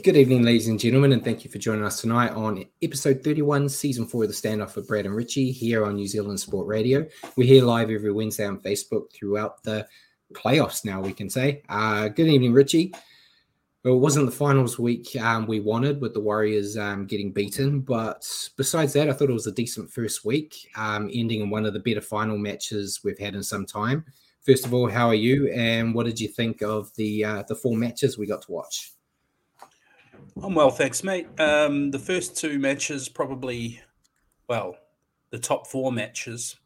Good evening, ladies and gentlemen, and thank you for joining us tonight on episode 31, season four of the standoff with Brad and Richie here on New Zealand Sport Radio. We're here live every Wednesday on Facebook throughout the playoffs now, we can say. Uh, good evening, Richie. Well, it wasn't the finals week um, we wanted with the Warriors um, getting beaten, but besides that, I thought it was a decent first week, um, ending in one of the better final matches we've had in some time. First of all, how are you, and what did you think of the uh, the four matches we got to watch? I'm well, thanks, mate. Um, the first two matches, probably, well, the top four matches,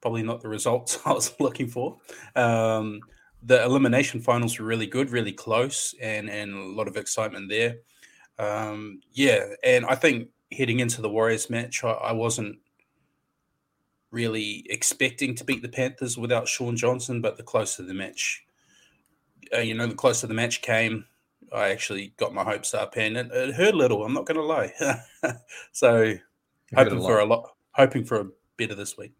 probably not the results I was looking for. Um, the elimination finals were really good, really close, and and a lot of excitement there. Um, yeah, and I think heading into the Warriors match, I, I wasn't really expecting to beat the Panthers without Shaun Johnson, but the closer the match, uh, you know, the closer the match came, I actually got my hopes up, and it, it hurt a little. I'm not going to lie. so hoping for a lot, hoping for a better this week.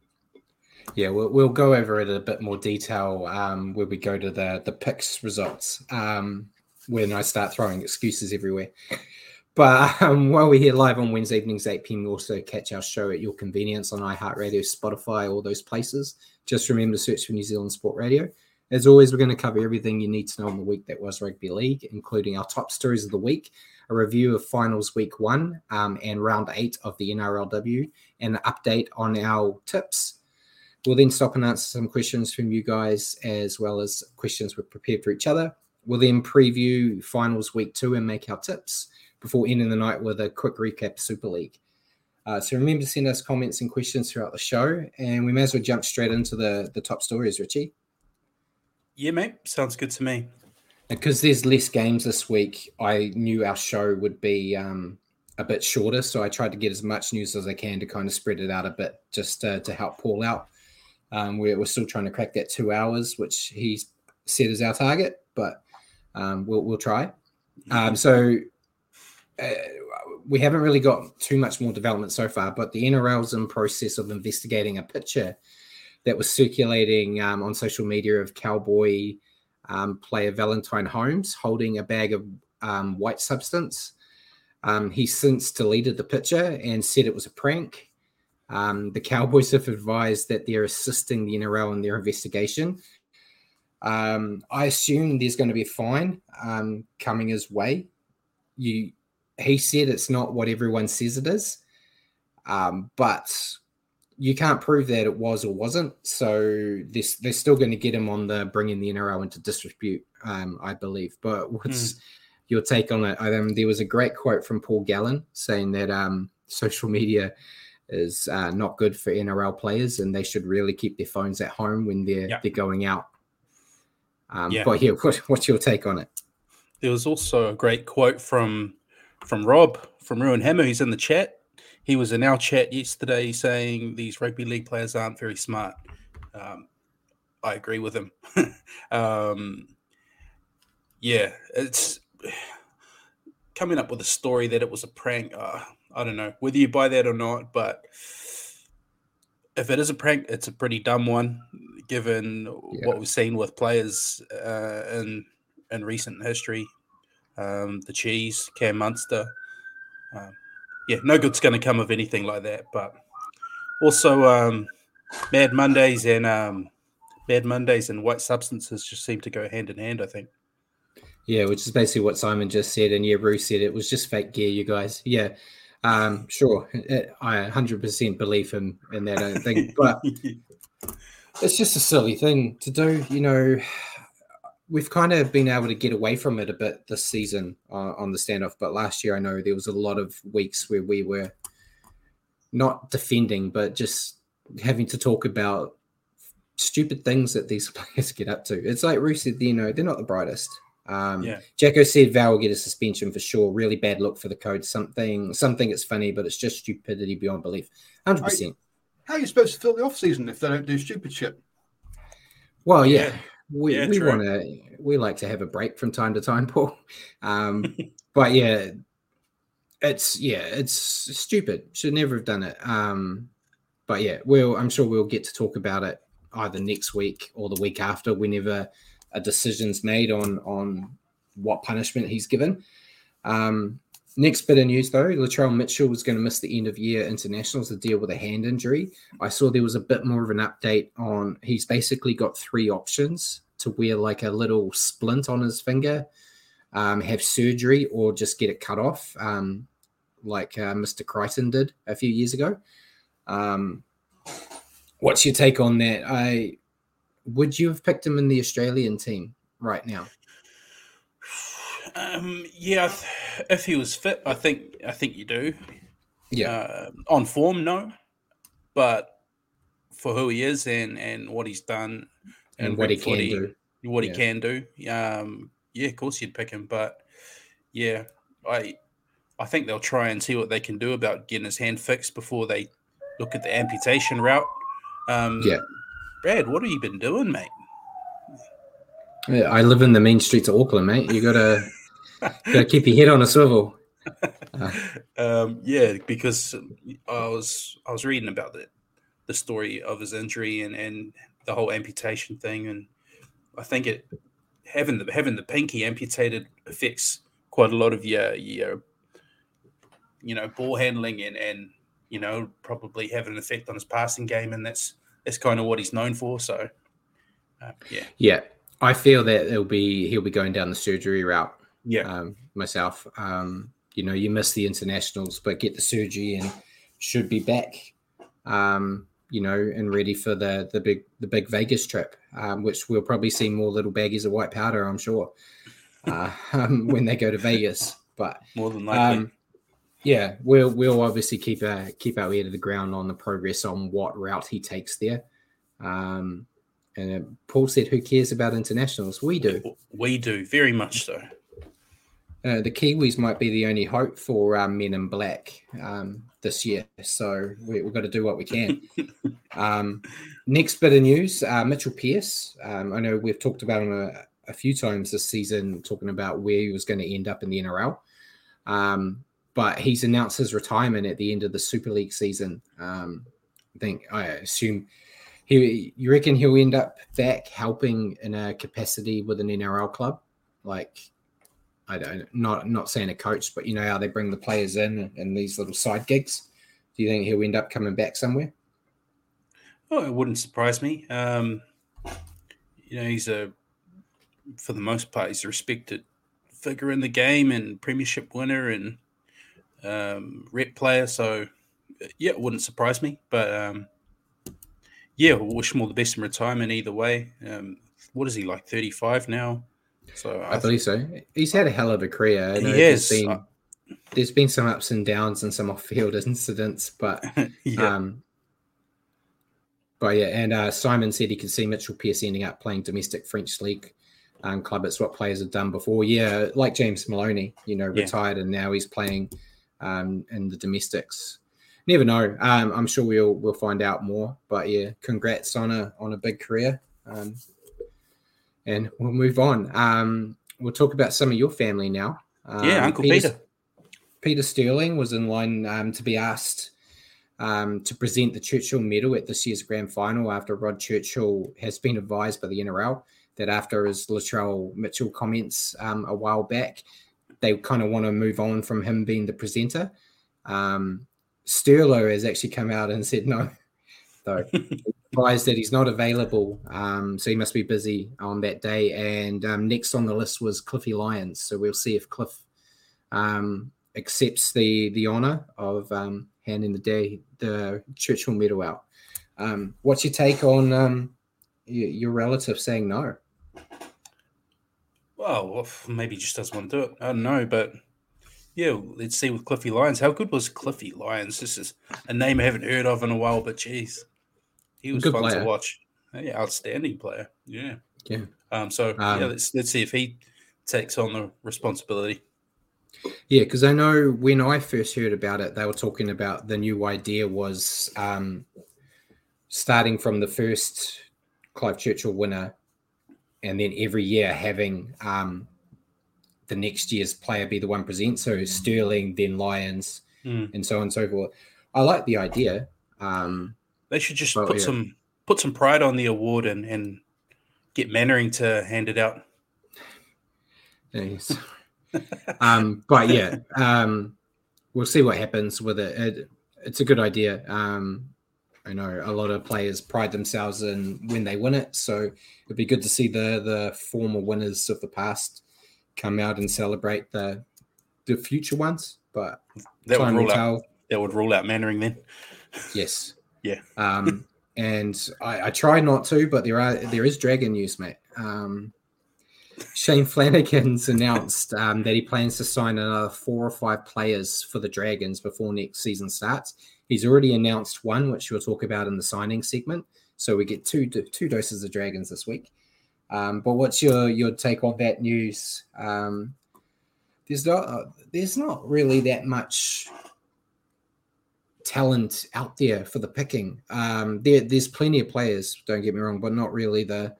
Yeah, we'll, we'll go over it in a bit more detail um, when we go to the the picks results. Um, when I start throwing excuses everywhere. But um, while we're here live on Wednesday evenings, 8 p.m., you also catch our show at your convenience on iHeartRadio, Spotify, all those places. Just remember to search for New Zealand Sport Radio. As always, we're going to cover everything you need to know in the week that was rugby league, including our top stories of the week, a review of finals week one um, and round eight of the NRLW, and an update on our tips. We'll then stop and answer some questions from you guys, as well as questions we've prepared for each other. We'll then preview finals week two and make our tips before ending the night with a quick recap Super League. Uh, so remember to send us comments and questions throughout the show, and we may as well jump straight into the the top stories, Richie. Yeah, mate. Sounds good to me. Because there's less games this week, I knew our show would be um, a bit shorter. So I tried to get as much news as I can to kind of spread it out a bit just uh, to help Paul out. Um, we're, we're still trying to crack that two hours, which he's set as our target, but um, we'll, we'll try. Um, so uh, we haven't really got too much more development so far, but the NRL's in process of investigating a picture that was circulating um, on social media of Cowboy um, player Valentine Holmes holding a bag of um, white substance. Um, he since deleted the picture and said it was a prank. Um, the Cowboys have advised that they're assisting the NRL in their investigation. Um, I assume there's going to be a fine coming his way. You, he said it's not what everyone says it is, but you can't prove that it was or wasn't. So this they're still going to get him on the bringing the NRL into disrepute, um, I believe. But what's mm. your take on it? Um, there was a great quote from Paul Gallen saying that um, social media is uh, not good for NRL players, and they should really keep their phones at home when they're yep. they're going out. Um, yeah. But yeah, what, what's your take on it? There was also a great quote from from Rob from Ruin Hammer. He's in the chat he was in our chat yesterday saying these rugby league players aren't very smart. Um, I agree with him. um, yeah, it's coming up with a story that it was a prank. Uh, I don't know whether you buy that or not, but if it is a prank, it's a pretty dumb one, given yeah. what we've seen with players uh, in in recent history. Um, the cheese, Cam Munster. Um, yeah, no good's going to come of anything like that. But also, um, Mad Mondays and um, Mad Mondays and white substances just seem to go hand in hand. I think. Yeah, which is basically what Simon just said, and yeah, Bruce said it was just fake gear, you guys. Yeah, um, sure, I 100% believe him in that. I think, but it's just a silly thing to do. You know, we've kind of been able to get away from it a bit this season uh, on the standoff, but last year I know there was a lot of weeks where we were not defending, but just having to talk about stupid things that these players get up to. It's like Ruth said, you know, they're not the brightest. Um, yeah. Jacko said Val will get a suspension for sure. Really bad look for the code. Something, something it's funny, but it's just stupidity beyond belief. Hundred percent. How are you supposed to fill the off season if they don't do stupid shit? Well, yeah, yeah. We yeah, we want to we like to have a break from time to time, Paul. Um, but yeah, it's yeah, it's stupid. Should never have done it. Um, but yeah, we'll I'm sure we'll get to talk about it either next week or the week after, whenever a decision's made on on what punishment he's given. Um, next bit of news though, Latrell Mitchell was going to miss the end of year internationals to deal with a hand injury. I saw there was a bit more of an update on he's basically got three options to wear like a little splint on his finger, um, have surgery, or just get it cut off, um, like uh, Mr. Crichton did a few years ago. Um, what's your take on that? I would you have picked him in the Australian team right now? Um, yeah, if he was fit, I think I think you do. Yeah, uh, on form, no, but for who he is and and what he's done and, and what he can do, what yeah. he can do, um, yeah, of course you'd pick him. But yeah, I I think they'll try and see what they can do about getting his hand fixed before they look at the amputation route. Um, yeah, Brad, what have you been doing, mate? Yeah, I live in the main streets of Auckland, mate. You gotta gotta keep your head on a swivel. Um, yeah, because I was I was reading about the the story of his injury and and the whole amputation thing, and I think it having the having the pinky amputated affects quite a lot of your your you know ball handling and and you know probably have an effect on his passing game, and that's that's kind of what he's known for. So, uh, yeah, yeah, I feel that it'll be he'll be going down the surgery route. Yeah, um, myself. Um, you know, you miss the internationals, but get the surgery and should be back. Um, you know, and ready for the the big the big Vegas trip, um, which we'll probably see more little baggies of white powder, I'm sure, uh, um, when they go to Vegas. But more than likely, um, yeah, we'll we'll obviously keep a keep our ear to the ground on the progress on what route he takes there. Um, and uh, Paul said, "Who cares about internationals? We do. We do very much so." Uh, the Kiwis might be the only hope for um, men in black um, this year, so we, have got to do what we can. um, next bit of news: uh, Mitchell Pearce. Um, I know we've talked about him a, a, few times this season, talking about where he was going to end up in the NRL. Um, but he's announced his retirement at the end of the Super League season. Um, I think I assume he. You reckon he'll end up back helping in a capacity with an NRL club, like I don't not not saying a coach, but you know how they bring the players in and these little side gigs. Do you think he'll end up coming back somewhere? Oh, it wouldn't surprise me. Um, you know, he's a for the most part he's a respected figure in the game and premiership winner and um, rep player. So, yeah, it wouldn't surprise me. But um, yeah, we'll wish him all the best in retirement either way. Um, what is he like, 35 now? So I, I believe so. He's had a hell of a career. He has. There's been, there's been some ups and downs and some off-field incidents, but yeah. um, but yeah, and uh, Simon said he could see Mitchell Pearce ending up playing domestic French league um, club. It's what players have done before. Yeah, like James Maloney, you know, yeah. retired and now he's playing um, and the domestics. Never know. Um, I'm sure we'll we'll find out more. But yeah, congrats on a on a big career. Um, and we'll move on. Um, we'll talk about some of your family now. Um, yeah, Uncle Peter. Peter Sterling was in line um, to be asked um, to present the Churchill Medal at this year's grand final after Rod Churchill has been advised by the NRL that after his Latrell Mitchell comments um, a while back, they kind of want to move on from him being the presenter. Um, Sterlo has actually come out and said no, though. advised that he's not available, um, so he must be busy on that day. And um, next on the list was Cliffy Lyons, so we'll see if Cliff um, accepts the the honour of um, handing the day the Churchill Medal out. Um, what's your take on um, your, your relative saying no? Well, maybe he just doesn't want to do it. I don't know, but yeah, let's see with Cliffy Lyons. How good was Cliffy Lyons? This is a name I haven't heard of in a while, but geez, he was fun player. to watch. Yeah, outstanding player. Yeah, yeah. Um, so um, yeah, let's let's see if he takes on the responsibility. Yeah, because I know when I first heard about it, they were talking about the new idea was um, starting from the first Clive Churchill winner, and then every year having um, the next year's player be the one present. So Sterling, then Lyons, mm. and so on and so forth. I like the idea. Um, they should just put yeah. some put some pride on the award and and get Mannering to hand it out. Yes um, but yeah, um, we'll see what happens with it. it it's a good idea. Um, I know a lot of players pride themselves in when they win it, so it'd be good to see the the former winners of the past come out and celebrate the the future ones. But that would rule out that would rule out Mannering then. Yes. Yeah. Um, and I, I, try not to, but there are there is dragon news, mate. Um, Shane Flanagan's announced um, that he plans to sign another four or five players for the Dragons before next season starts. He's already announced one, which we'll talk about in the signing segment. So we get two two doses of Dragons this week. Um, but what's your your take on that news? Um, there's not uh, there's not really that much talent out there for the picking. Um, there, there's plenty of players. Don't get me wrong, but not really the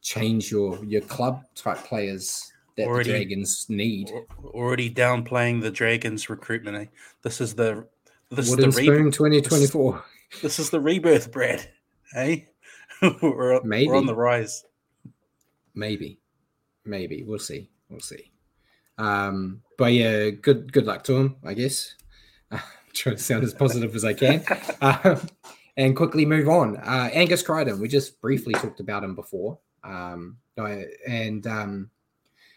change your your club type players that already, the Dragons need. Already downplaying the Dragons recruitment. Eh? This is the this Wooden is the twenty twenty four. This is the rebirth, Brad. Hey, we're, Maybe. we're on the rise. Maybe, maybe we'll see. We'll see. Um, but yeah, good good luck to him. I guess. Trying to sound as positive as I can. Uh, and quickly move on. Uh, Angus Crichton, we just briefly talked about him before. Um, and um,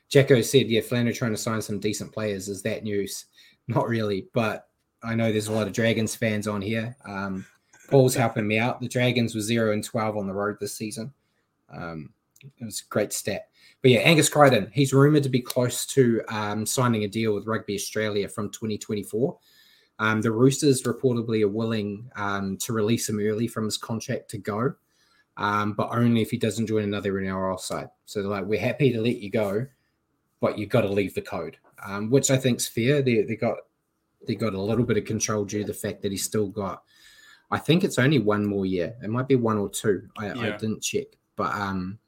Jacko said, yeah, Flan are trying to sign some decent players. Is that news? Not really, but I know there's a lot of Dragons fans on here. Um, Paul's helping me out. The Dragons were zero and twelve on the road this season. Um, it was a great stat. But yeah, Angus Crichton, he's rumored to be close to um, signing a deal with Rugby Australia from 2024. Um, the Roosters reportedly are willing um, to release him early from his contract to go um, but only if he doesn't join another NRL side. So they're like, we're happy to let you go, but you've got to leave the code, um, which I think is fair. They, they got they got a little bit of control due to the fact that he's still got, I think it's only one more year. It might be one or two. I, yeah. I didn't check, but um,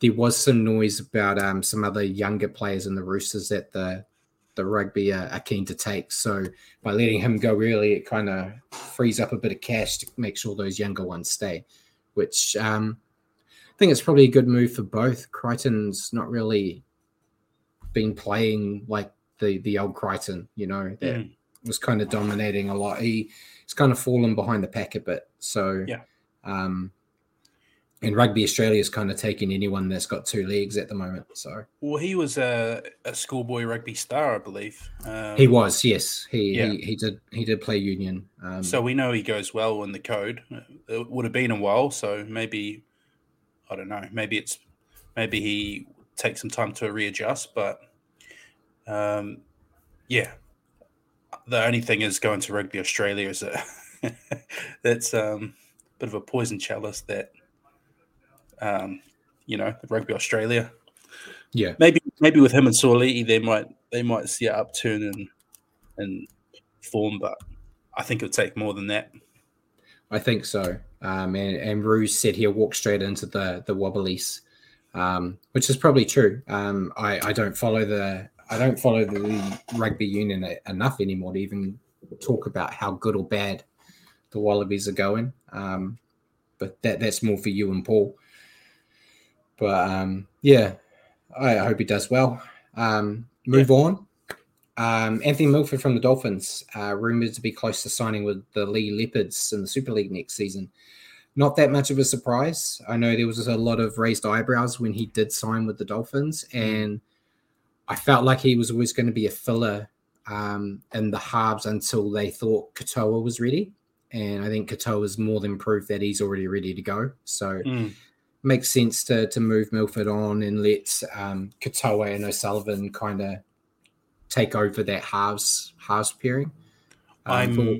there was some noise about um, some other younger players in the Roosters that the the rugby are, are, keen to take. So by letting him go early, it kind of frees up a bit of cash to make sure those younger ones stay which um, I think it's probably a good move for both. Crichton's not really been playing like the the old Crichton, you know, that mm. was kind of dominating a lot. He, he's kind of fallen behind the pack a bit. So yeah. Um, and Rugby Australia is kind of taking anyone that's got two legs at the moment. So, well, he was a, a schoolboy rugby star, I believe. Um, he was, yes. He, yeah. he he did he did play union. Um, so we know he goes well in the code. It would have been a while, so maybe I don't know. Maybe it's maybe he takes some time to readjust, but um, yeah. The only thing is going to Rugby Australia is a that's um, a bit of a poison chalice that um, you know, Rugby Australia. Yeah, maybe maybe with him and Suaalii, they might they might see an upturn in in form, but I think it'll take more than that. I think so. Um, and, and Ruse said he'll walk straight into the the Wallabies, um, which is probably true. Um, I, I don't follow the I don't follow the rugby union enough anymore to even talk about how good or bad the Wallabies are going. Um, but that that's more for you and Paul. But um, yeah, I, I, hope he does well. Um, move yeah. on. Um, Anthony Milford from the Dolphins, uh, rumored to be close to signing with the Leigh Leopards in the Super League next season. Not that much of a surprise. I know there was a lot of raised eyebrows when he did sign with the Dolphins, mm. and I felt like he was always going to be a filler um, in the halves until they thought Katoa was ready. And I think Katoa is more than proof that he's already ready to go. So mm. Makes sense to to move Milford on and let um, Katoa and O'Sullivan kind of take over that halves halves pairing. Um, I'm for,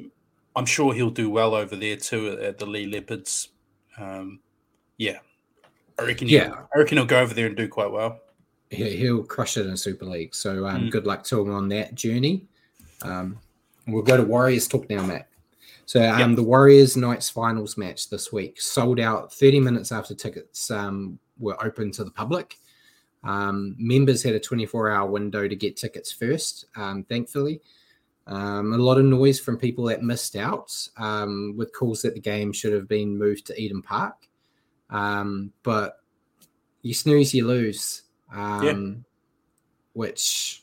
I'm sure he'll do well over there too at the Leigh Leopards. Um, yeah, I reckon. Yeah, I reckon he'll go over there and do quite well. He'll crush it in Super League. So um, mm. good luck to him on that journey. Um, we'll go to Warriors talk now, Matt. So um, yep. the Warriors Knights finals match this week sold out 30 minutes after tickets um, were open to the public. Um, members had a 24 hour window to get tickets first, um, thankfully. Um, a lot of noise from people that missed out um, with calls that the game should have been moved to Eden Park. Um, but you snooze, you lose. Um, which,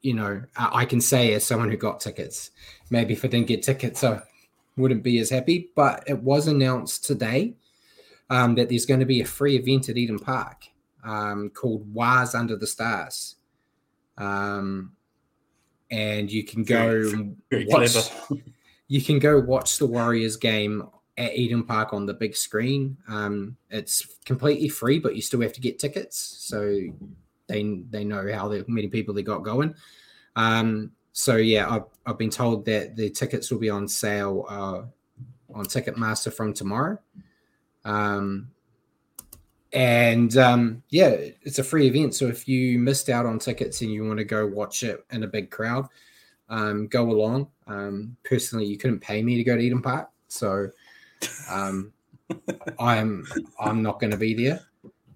you know, I, I, can say as someone who got tickets. Maybe if I didn't get tickets, I wouldn't be as happy. But it was announced today that there's going to be a free event at Eden Park um, called Wars Under the Stars. Um, and you can go very, very watch, you can go watch the Warriors game at Eden Park on the big screen. Um, it's completely free, but you still have to get tickets. So they they know how many people they got going. Um, so yeah, I've, I've been told that the tickets will be on sale uh, on Ticketmaster from tomorrow. Um, and um, yeah, it's a free event. So if you missed out on tickets and you want to go watch it in a big crowd, um, go along. Um, personally, you couldn't pay me to go to Eden Park, so um, I'm I'm not going to be there.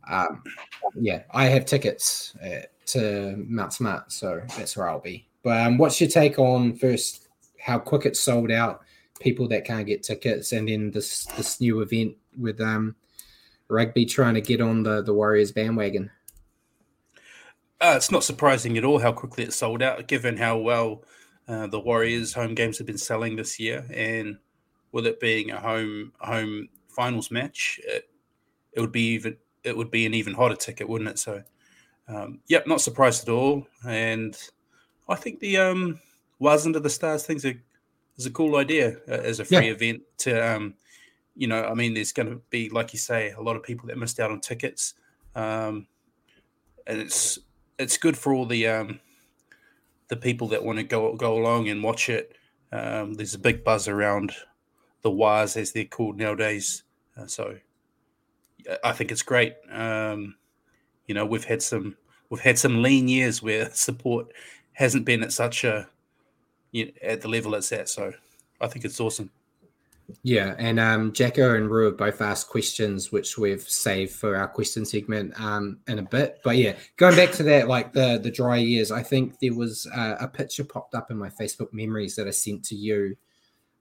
Um, yeah, I have tickets uh, to Mount Smart, so that's where I'll be. But um, what's your take on first how quick it sold out, people that can't get tickets, and then this this new event with um rugby trying to get on the the Warriors bandwagon? Uh, it's not surprising at all how quickly it sold out, given how well uh, the Warriors home games have been selling this year, and with it being a home home finals match, it, it would be even it would be an even hotter ticket, wouldn't it? So, um, yep, not surprised at all, and I think the um, was under the stars things is a cool idea uh, as a free yeah. event to um, you know, I mean, there's going to be, like you say, a lot of people that missed out on tickets, um, and it's it's good for all the um, the people that want to go go along and watch it. Um, there's a big buzz around the wires, as they're called nowadays. Uh, so I think it's great. Um, you know, we've had some we've had some lean years where support hasn't been at such a you know, at the level it's at. So I think it's awesome. Yeah, and um, Jacko and Rue have both asked questions, which we've saved for our question segment um, in a bit. But yeah, going back to that, like the the dry years, I think there was a, a picture popped up in my Facebook memories that I sent to you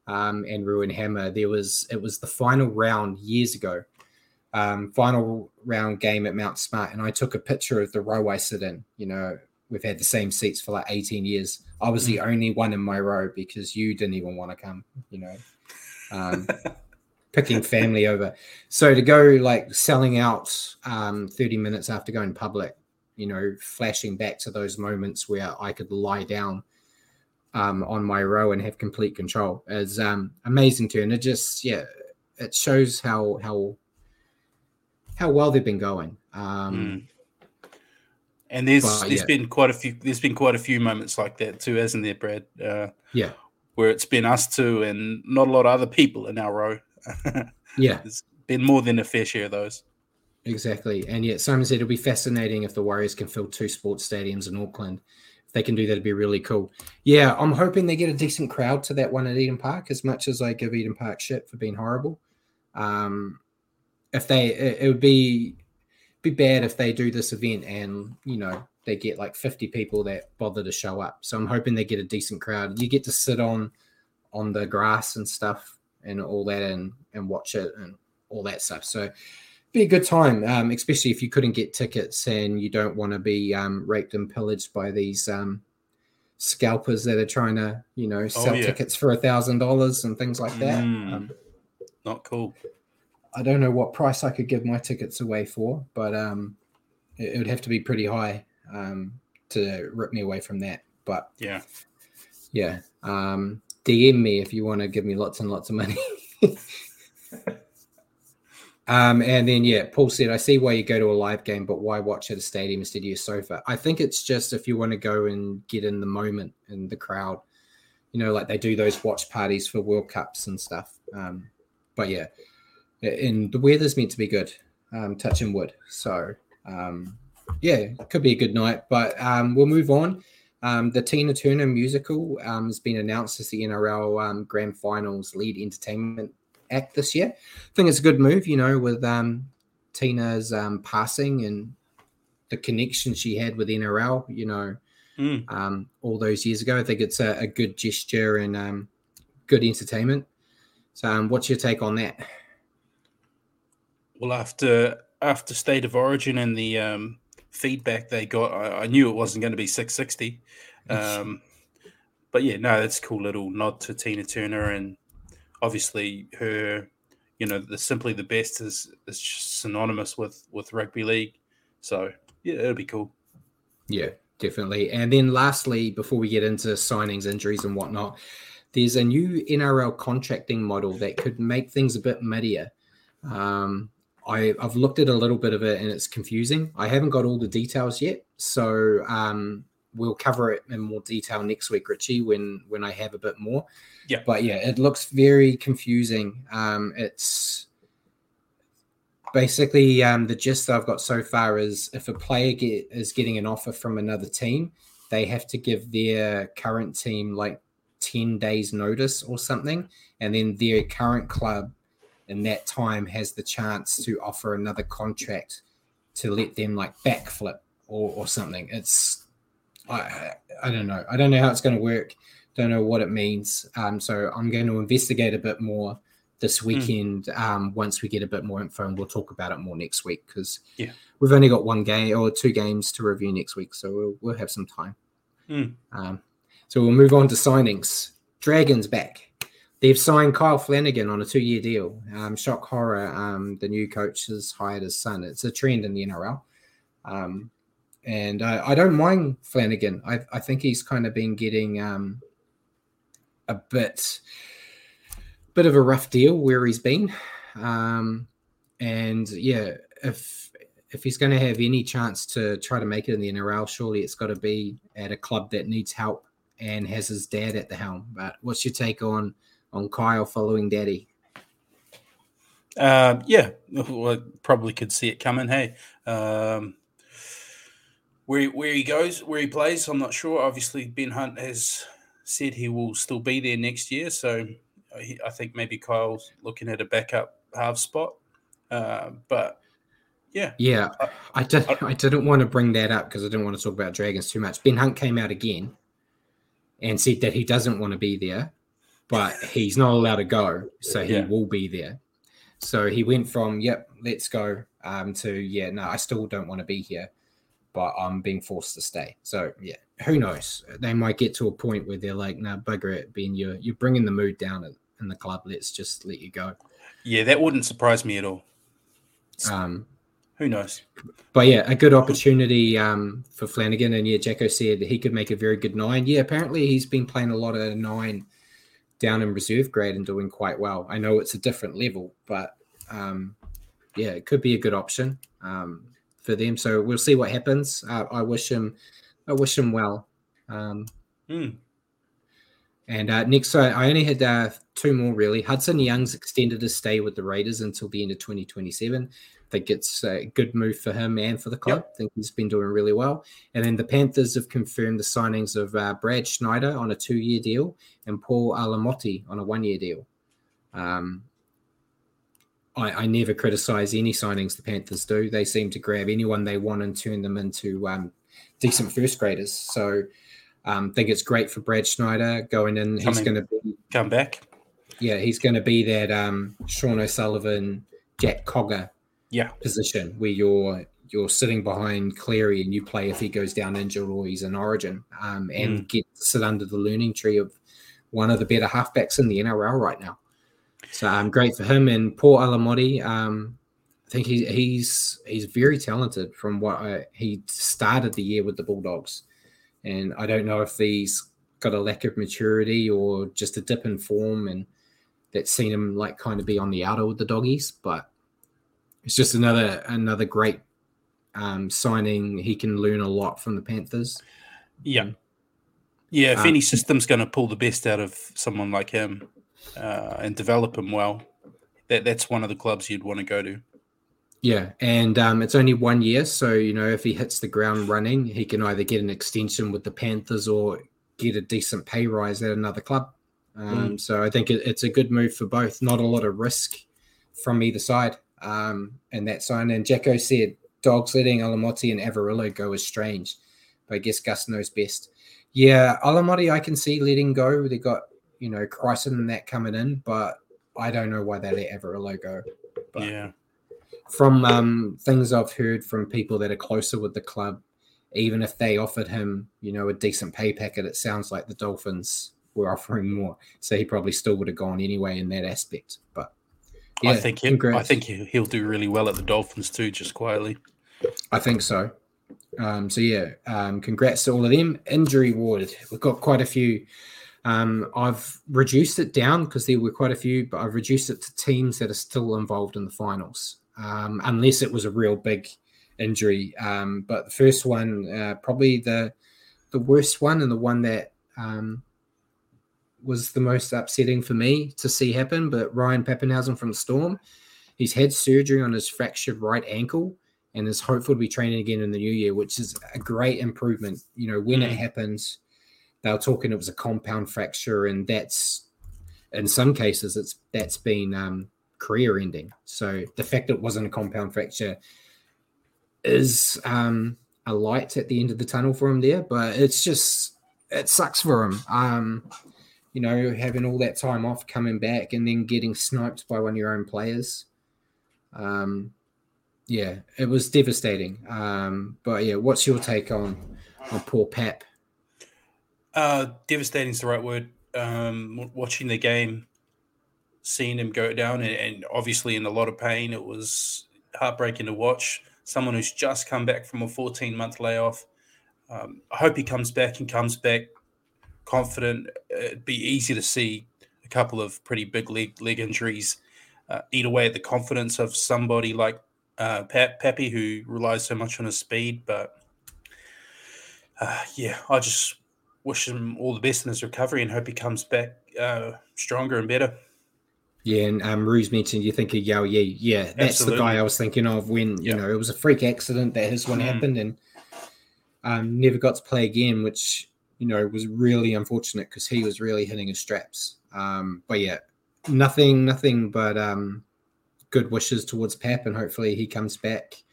um, and Rue and Hammer. There was it was the final round years ago, um, final round game at Mount Smart, and I took a picture of the row I sit in. You know, we've had the same seats for like 18 years. I was the mm. only one in my row because you didn't even want to come. You know um, picking family over. So to go like selling out um, 30 minutes after going public, you know, flashing back to those moments where I could lie down um, on my row and have complete control is um, amazing too. And it just, yeah, it shows how how how well they've been going. Um, mm. And there's but, there's yeah. been quite a few there's been quite a few moments like that too, hasn't there, Brad? Uh, yeah, where it's been us two and not a lot of other people in our row. yeah. There's been more than a fair share of those. Exactly. And yet Simon said it'll be fascinating if the Warriors can fill two sports stadiums in Auckland. If they can do that, it'd be really cool. Yeah, I'm hoping they get a decent crowd to that one at Eden Park, as much as I give Eden Park shit for being horrible. Um, if they, it, it would be be bad if they do this event and you know they get like 50 people that bother to show up. So I'm hoping they get a decent crowd. You get to sit on on the grass and stuff and all that and and watch it and all that stuff. So be a good time, um, especially if you couldn't get tickets and you don't want to be um, raped and pillaged by these um, scalpers that are trying to, you know, sell oh, yeah. tickets for a thousand dollars and things like that. Mm, not cool. I don't know what price I could give my tickets away for, but um, it, it would have to be pretty high um, to rip me away from that. But yeah, yeah. Um, DM me if you want to give me lots and lots of money. Um, and then yeah, Paul said, I see why you go to a live game, but why watch at a stadium instead of your sofa? I think it's just if you want to go and get in the moment in the crowd, you know, like they do those watch parties for World Cups and stuff. Um, but yeah, and the weather's meant to be good, um, touching wood. So um, yeah, could be a good night. But um, we'll move on. Um, the Tina Turner musical um, has been announced as the NRL um, Grand Finals lead entertainment act this year. I think it's a good move, you know, with um, Tina's um, passing and the connection she had with NRL, you know, mm. um, all those years ago. I think it's a, a good gesture and um, good entertainment. So, um, what's your take on that? Well, after after State of Origin and the um, feedback they got, I, I knew it wasn't going to be 660. Um, but yeah, no, that's a cool little nod to Tina Turner and obviously her, you know, the simply the best is is synonymous with with rugby league. So yeah, it'll be cool. Yeah, definitely. And then lastly, before we get into signings, injuries, and whatnot, there's a new NRL contracting model that could make things a bit muddier. Um, I, have looked at a little bit of it and it's confusing. I haven't got all the details yet, so um, we'll cover it in more detail next week, Richie, when when I have a bit more. Yeah. But yeah, it looks very confusing. Um, it's basically um, the gist that I've got so far is if a player get, is getting an offer from another team, they have to give their current team like 10 days notice or something. And then their current club in that time has the chance to offer another contract to let them like backflip or, or something. It's I I don't know. I don't know how it's going to work. Don't know what it means. Um, so I'm going to investigate a bit more this hmm. weekend. Mm. Um, once we get a bit more info, and we'll talk about it more next week because yeah, we've only got one game or two games to review next week, so we'll we'll have some time. Mm. Um, so we'll move on to signings. Dragons back. They've signed Kyle Flanagan on a two-year deal. Um, shock horror. Um, the new coach has hired his son. It's a trend in the NRL. Um, and I, I, don't mind Flanagan. I, I think he's kind of been getting um, a bit, bit of a rough deal where he's been, um, and yeah, if if he's going to have any chance to try to make it in the NRL, surely it's got to be at a club that needs help and has his dad at the helm. But what's your take on on Kyle following Daddy? Uh, yeah, well, probably could see it coming. Hey, um, where where he goes, where he plays, I'm not sure. Obviously, Ben Hunt has said he will still be there next year, so I think maybe Kyle's looking at a backup half spot. Uh, but yeah, yeah, I, I did. I, I didn't want to bring that up because I didn't want to talk about Dragons too much. Ben Hunt came out again and said that he doesn't want to be there, but he's not allowed to go, so he yeah. will be there. So he went from "Yep, let's go" um, to "Yeah, no, I still don't want to be here." but I'm being forced to stay. So yeah, who knows? They might get to a point where they're like, "Nah, bugger it, Ben. You're you're bringing the mood down in the club. Let's just let you go." Yeah, that wouldn't surprise me at all. Um, who knows? But yeah, a good opportunity um, for Flanagan. And yeah, Jacko said he could make a very good nine. Yeah, apparently he's been playing a lot of nine down in reserve grade and doing quite well. I know it's a different level, but um, yeah, it could be a good option. Um, for them. So we'll see what happens. Uh, I wish him, I wish him well. Um, mm. And uh, next, I, I only had uh, two more really. Hudson Young's extended his stay with the Raiders until the end of 2027. I think it's a good move for him and for the club. Yep. I think he's been doing really well. And then the Panthers have confirmed the signings of uh, Brad Schneider on a two year deal and Paul Alamoti on a one year deal. Um, I, I, never criticize any signings the Panthers do. They seem to grab anyone they want and turn them into um, decent first graders. So I um, think it's great for Brad Schneider going in. He's going to be come back. Yeah, he's going to be that um, Sean O'Sullivan, Jack Cogger yeah. position where you're you're sitting behind Cleary and you play if he goes down injured or he's in Origin, um, and mm. get sit under the learning tree of one of the better halfbacks in the NRL right now. So um, great for him and Paul Alamoti. Um, I think he, he's he's very talented from what I, he started the year with the Bulldogs, and I don't know if he's got a lack of maturity or just a dip in form, and that's seen him like kind of be on the outer with the doggies. But it's just another another great um, signing. He can learn a lot from the Panthers. Yeah, yeah. If um, any system's going to pull the best out of someone like him uh, and develop him well, that that's one of the clubs you'd want to go to. Yeah, and um, it's only one year, so you know if he hits the ground running, he can either get an extension with the Panthers or get a decent pay rise at another club. Um, mm. So I think it, it's a good move for both. Not a lot of risk from either side. Um, and that sign. And Jacko said dogs letting Alamoti and Averillo go is strange, but I guess Gus knows best. Yeah, Alamoti I can see letting go. They got you know Crichton and that coming in, but I don't know why they let Averillo go. But, yeah from um, things I've heard from people that are closer with the club, even if they offered him, you know, a decent pay packet, it sounds like the Dolphins were offering more. So he probably still would have gone anyway in that aspect. But yeah, I think he, I think he'll do really well at the Dolphins too, just quietly. I think so. Um, so yeah, um, congrats to all of them. Injury ward, we've got quite a few. Um, I've reduced it down because there were quite a few, but I've reduced it to teams that are still involved in the finals um, unless it was a real big injury. Um, but the first one, uh, probably the the worst one, and the one that um, was the most upsetting for me to see happen. But Ryan Papenhuyzen from Storm, he's had surgery on his fractured right ankle and is hopeful to be training again in the new year, which is a great improvement. You know, when mm. it happens, they were talking it was a compound fracture, and that's in some cases it's that's been um, career ending. So the fact that it wasn't a compound fracture is um, a light at the end of the tunnel for him there, but it's just it sucks for him. Um, you know, having all that time off, coming back, and then getting sniped by one of your own players. Um, yeah, it was devastating. Um, but yeah, what's your take on on poor Pep? Uh, devastating is the right word. Um, watching the game, seeing him go down and, and, obviously in a lot of pain. It was heartbreaking to watch. Someone who's just come back from a 14 month layoff. Um, I hope he comes back and comes back confident. It'd be easy to see a couple of pretty big leg, leg injuries uh, eat away at the confidence of somebody like uh, Pappy, who relies so much on his speed. But uh, yeah, I just wish him all the best in his recovery and hope he comes back uh, stronger and better. Yeah, and um, Ruse mentioned you think of Yao Yi. Yeah, that's Absolutely. the guy I was thinking of when you know it was a freak accident that his one mm. happened and um, never got to play again, which you know was really unfortunate because he was really hitting his straps. Um, but yeah, nothing, nothing but um, good wishes towards Pep, and hopefully he comes back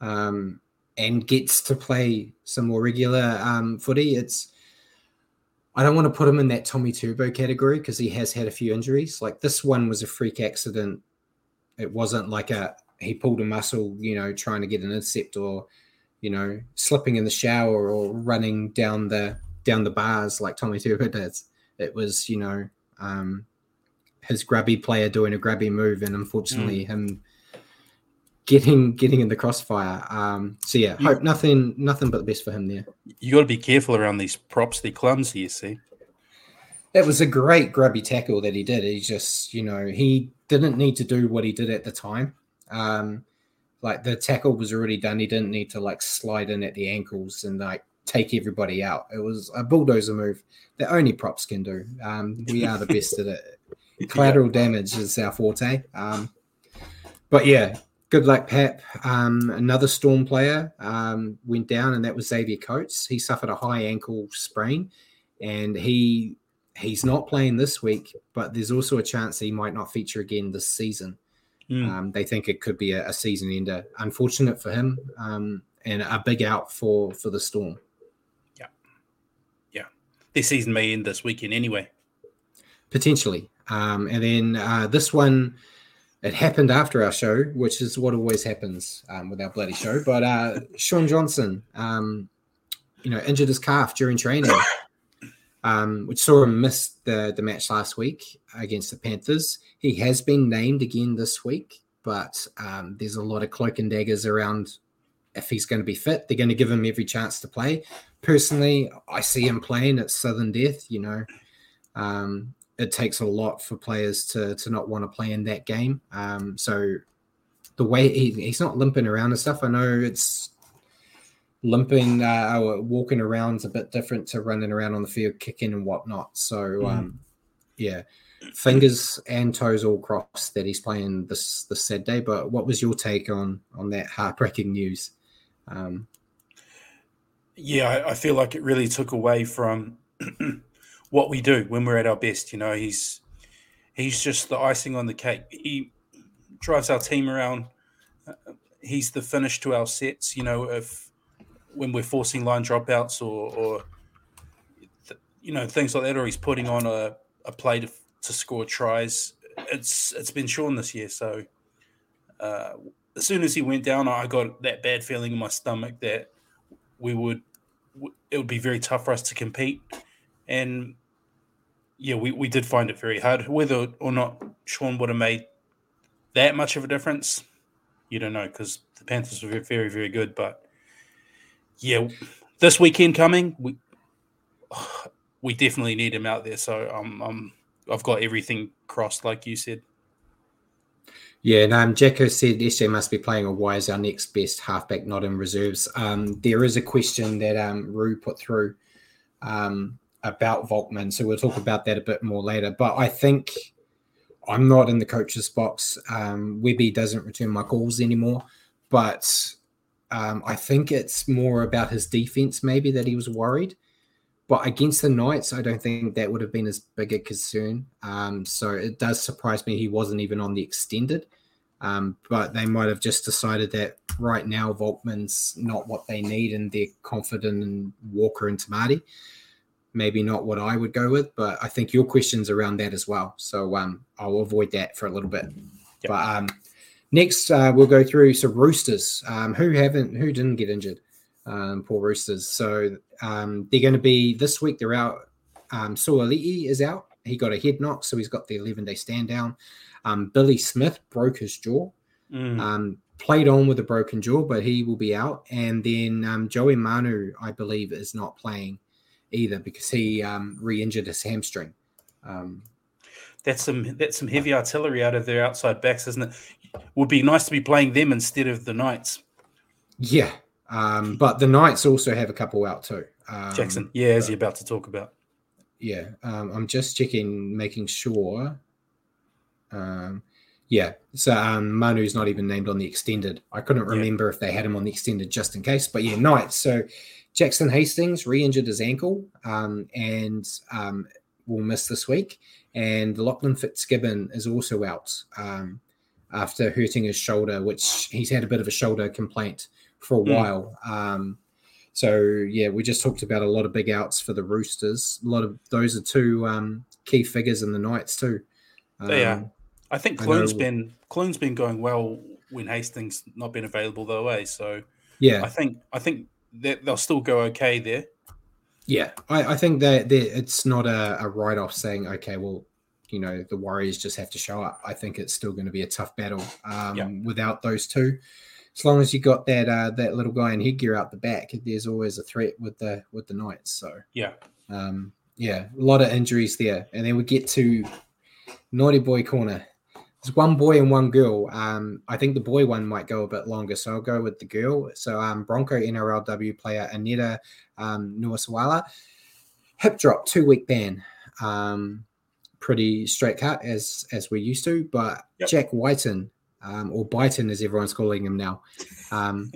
um, and gets to play some more regular um, footy. It's I don't want to put him in that Tommy Turbo category because he has had a few injuries. Like this one was a freak accident. It wasn't like a he pulled a muscle, you know, trying to get an intercept or, you know, slipping in the shower or running down the down the bars like Tommy Turbo does. It was, you know, um, his grabby player doing a grabby move, and unfortunately mm. him getting getting in the crossfire. Um, so yeah, you, hope nothing nothing but the best for him there. You got to be careful around these props. They're clumsy, you see. That was a great grubby tackle that he did. He just, you know, he didn't need to do what he did at the time. Um, like the tackle was already done. He didn't need to like slide in at the ankles and like take everybody out. It was a bulldozer move that only props can do. Um, we are the best at it. Collateral damage is our forte. Um, but yeah, good luck, Pep. Um, another Storm player um, went down, and that was Xavier Coates. He suffered a high ankle sprain, and he he's not playing this week. But there's also a chance he might not feature again this season. Mm. Um, they think it could be a, a, season ender. Unfortunate for him, um, and a big out for for the Storm. This season may end this weekend anyway. Potentially, um, and then uh, this one. It happened after our show, which is what always happens um, with our bloody show. But uh, Shaun Johnson, um, you know, injured his calf during training, um, which saw him miss the, the match last week against the Panthers. He has been named again this week, but um, there's a lot of cloak and daggers around if he's going to be fit. They're going to give him every chance to play. Personally, I see him playing at Southern Death. You know, um, it takes a lot for players to to not want to play in that game. Um, so the way he, he's not limping around and stuff, I know it's limping uh, or walking around is a bit different to running around on the field kicking and whatnot. So mm. um, yeah, fingers and toes all crossed that he's playing this this Saturday. But what was your take on on that heartbreaking news? Um, yeah, I, I feel like it really took away from what we do when we're at our best. You know, he's he's just the icing on the cake. He drives our team around. Uh, he's the finish to our sets. You know, if when we're forcing line dropouts or, or you know things like that, or he's putting on a, a play to to score tries. It's it's been Shaun this year. So uh, as soon as he went down, I got that bad feeling in my stomach that we would it would be very tough for us to compete. And yeah, we, we did find it very hard. Whether or not Shaun would have made that much of a difference, you don't know because the Panthers were very, very good. But yeah, this weekend coming, we we definitely need him out there. So I'm um, I've got everything crossed, like you said. Yeah, and um, Jacko said SJ must be playing, or why is our next best halfback not in reserves? Um, there is a question that um, Rue put through um, about Volkman, so we'll talk about that a bit more later. But I think I'm not in the coach's box. Um, Webby doesn't return my calls anymore, but um, I think it's more about his defense, maybe that he was worried. But against the Knights, I don't think that would have been as big a concern. Um, so it does surprise me he wasn't even on the extended. Um, but they might have just decided that right now Volkman's not what they need and they're confident in Walker and Tamati. Maybe not what I would go with, but I think your question's around that as well. So um, I'll avoid that for a little bit. Yep. But um, next, uh, we'll go through some Roosters um, who haven't, who didn't get injured um, poor Roosters. So um, they're going to be this week. They're out. Um, Suali'i is out. He got a head knock, so he's got the 11 day stand down. Um, Billy Smith broke his jaw. Mm. Um, played on with a broken jaw, but he will be out. And then um, Joey Manu, I believe, is not playing either because he um, re-injured his hamstring. Um, that's some that's some heavy artillery out of their outside backs, isn't it? Would be nice to be playing them instead of the Knights. Yeah, um, but the Knights also have a couple out too. Um, Jackson, yeah, as you're about to talk about. Yeah, um, I'm just checking, making sure. Um, yeah, so um, Manu's not even named on the extended. I couldn't remember yeah. if they had him on the extended just in case, but yeah, Knights. So Jackson Hastings re-injured his ankle um, and um, will miss this week, and Lachlan Fitzgibbon is also out um, after hurting his shoulder, which he's had a bit of a shoulder complaint for a mm. while. Um, so yeah, we just talked about a lot of big outs for the Roosters. A lot of those are two um, key figures in the Knights too. Um, they are. I think Clune's been Clune's been going well when Hastings not been available though, eh? So yeah, I think I think they'll still go okay there. Yeah, I, I think that it's not a, a write off saying okay, well, you know, the Warriors just have to show up. I think it's still going to be a tough battle um, yeah. without those two as long as you got that uh, that little guy in headgear out the back, there's always a threat with the with the Knights. So yeah, um, yeah, a lot of injuries there, and then we get to naughty boy corner. There's one boy and one girl. Um, I think the boy one might go a bit longer, so I'll go with the girl. So um, Bronco NRLW player Aneta um, hip drop, two week ban. Um, pretty straight cut as as we're used to, but yep. Jack Wighton um, or Byton as everyone's calling him now. Um,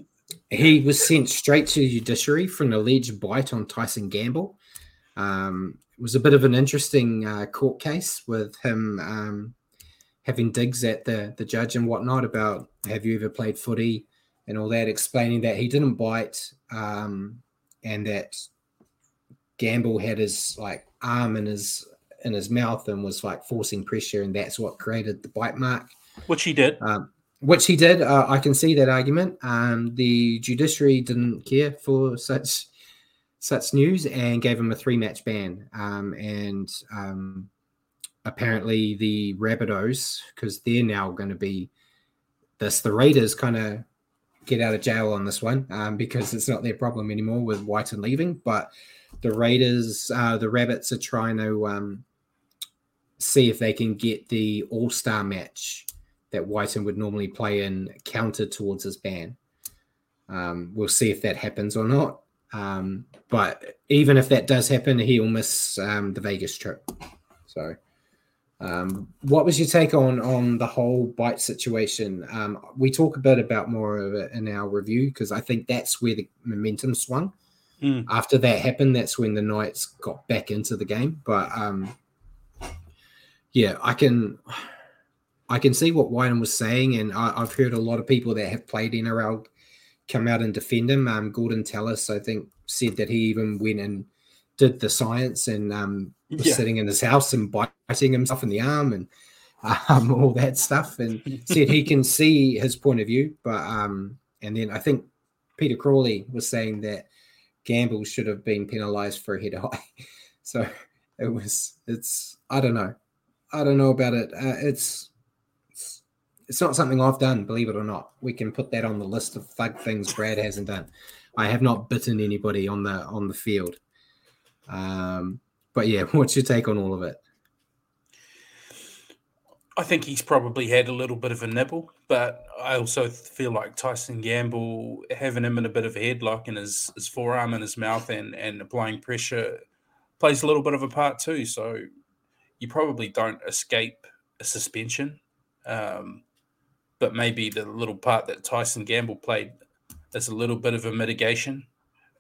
he was sent straight to judiciary for an alleged bite on Tyson Gamble. Um, it was a bit of an interesting uh, court case with him. Um, having digs at the the judge and whatnot about have you ever played footy and all that, explaining that he didn't bite um, and that Gamble had his like arm in his in his mouth and was like forcing pressure, and that's what created the bite mark. Which he did. Um, which he did. Uh, I can see that argument. Um, the judiciary didn't care for such such news and gave him a three match ban. Um, and um, apparently the Rabbitohs, because they're now going to be this, the Raiders kind of get out of jail on this one um, because it's not their problem anymore with Wighton leaving. But the Raiders, uh, the Rabbits are trying to um, see if they can get the All Star match that Wighton would normally play in counter towards his ban. Um, we'll see if that happens or not. Um, but even if that does happen, he'll miss um, the Vegas trip. So, um, what was your take on on the whole bite situation? Um, we talk a bit about more of it in our review because I think that's where the momentum swung. Mm. After that happened, that's when the Knights got back into the game. But um, yeah, I can I can see what Wighton was saying, and I, have heard a lot of people that have played NRL come out and defend him. Um, Gordon Tallis, I think, said that he even went and did the science and um, was Yeah. sitting in his house and biting himself in the arm and um, all that stuff, and said he can see his point of view. But um, and then I think Peter Crawley was saying that Gamble should have been penalised for a head high. so it was. It's. I don't know. I don't know about it. Uh, it's. It's not something I've done, believe it or not. We can put that on the list of thug things Brad hasn't done. I have not bitten anybody on the on the field. Um, but yeah, what's your take on all of it? I think he's probably had a little bit of a nibble, but I also feel like Tyson Gamble having him in a bit of a headlock in his, his forearm and his mouth and, and applying pressure plays a little bit of a part too. So you probably don't escape a suspension. Um, but maybe the little part that Tyson Gamble played is a little bit of a mitigation.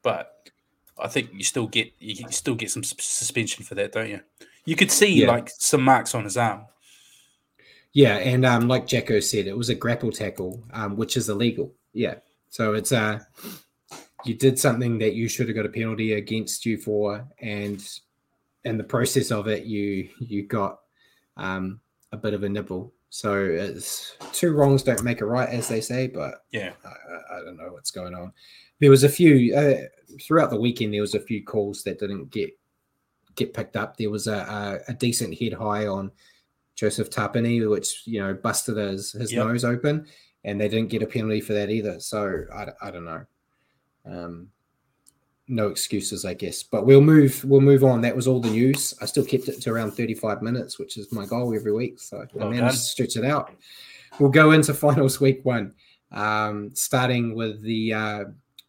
But I think you still get you still get some suspension for that, don't you? You could see Yeah. like some marks on his arm. Yeah, and um, like Jacko said, it was a grapple tackle, um, which is illegal. Yeah, so it's uh, you did something that you should have got a penalty against you for, and in the process of it, you you got um, a bit of a nibble. So it's two wrongs don't make a right, as they say. But Yeah. I, I- don't know what's going on. There was a few uh, throughout the weekend. There was a few calls that didn't get get picked up. There was a, a, a decent head high on Joseph Tapine, which you know busted his his Yep. nose open, and they didn't get a penalty for that either. So I, I don't know. Um, no excuses, I guess. But we'll move we'll move on. That was all the news. I still kept it to around thirty five minutes, which is my goal every week. So I Well managed done. to stretch it out. We'll go into finals week one, um, starting with the uh,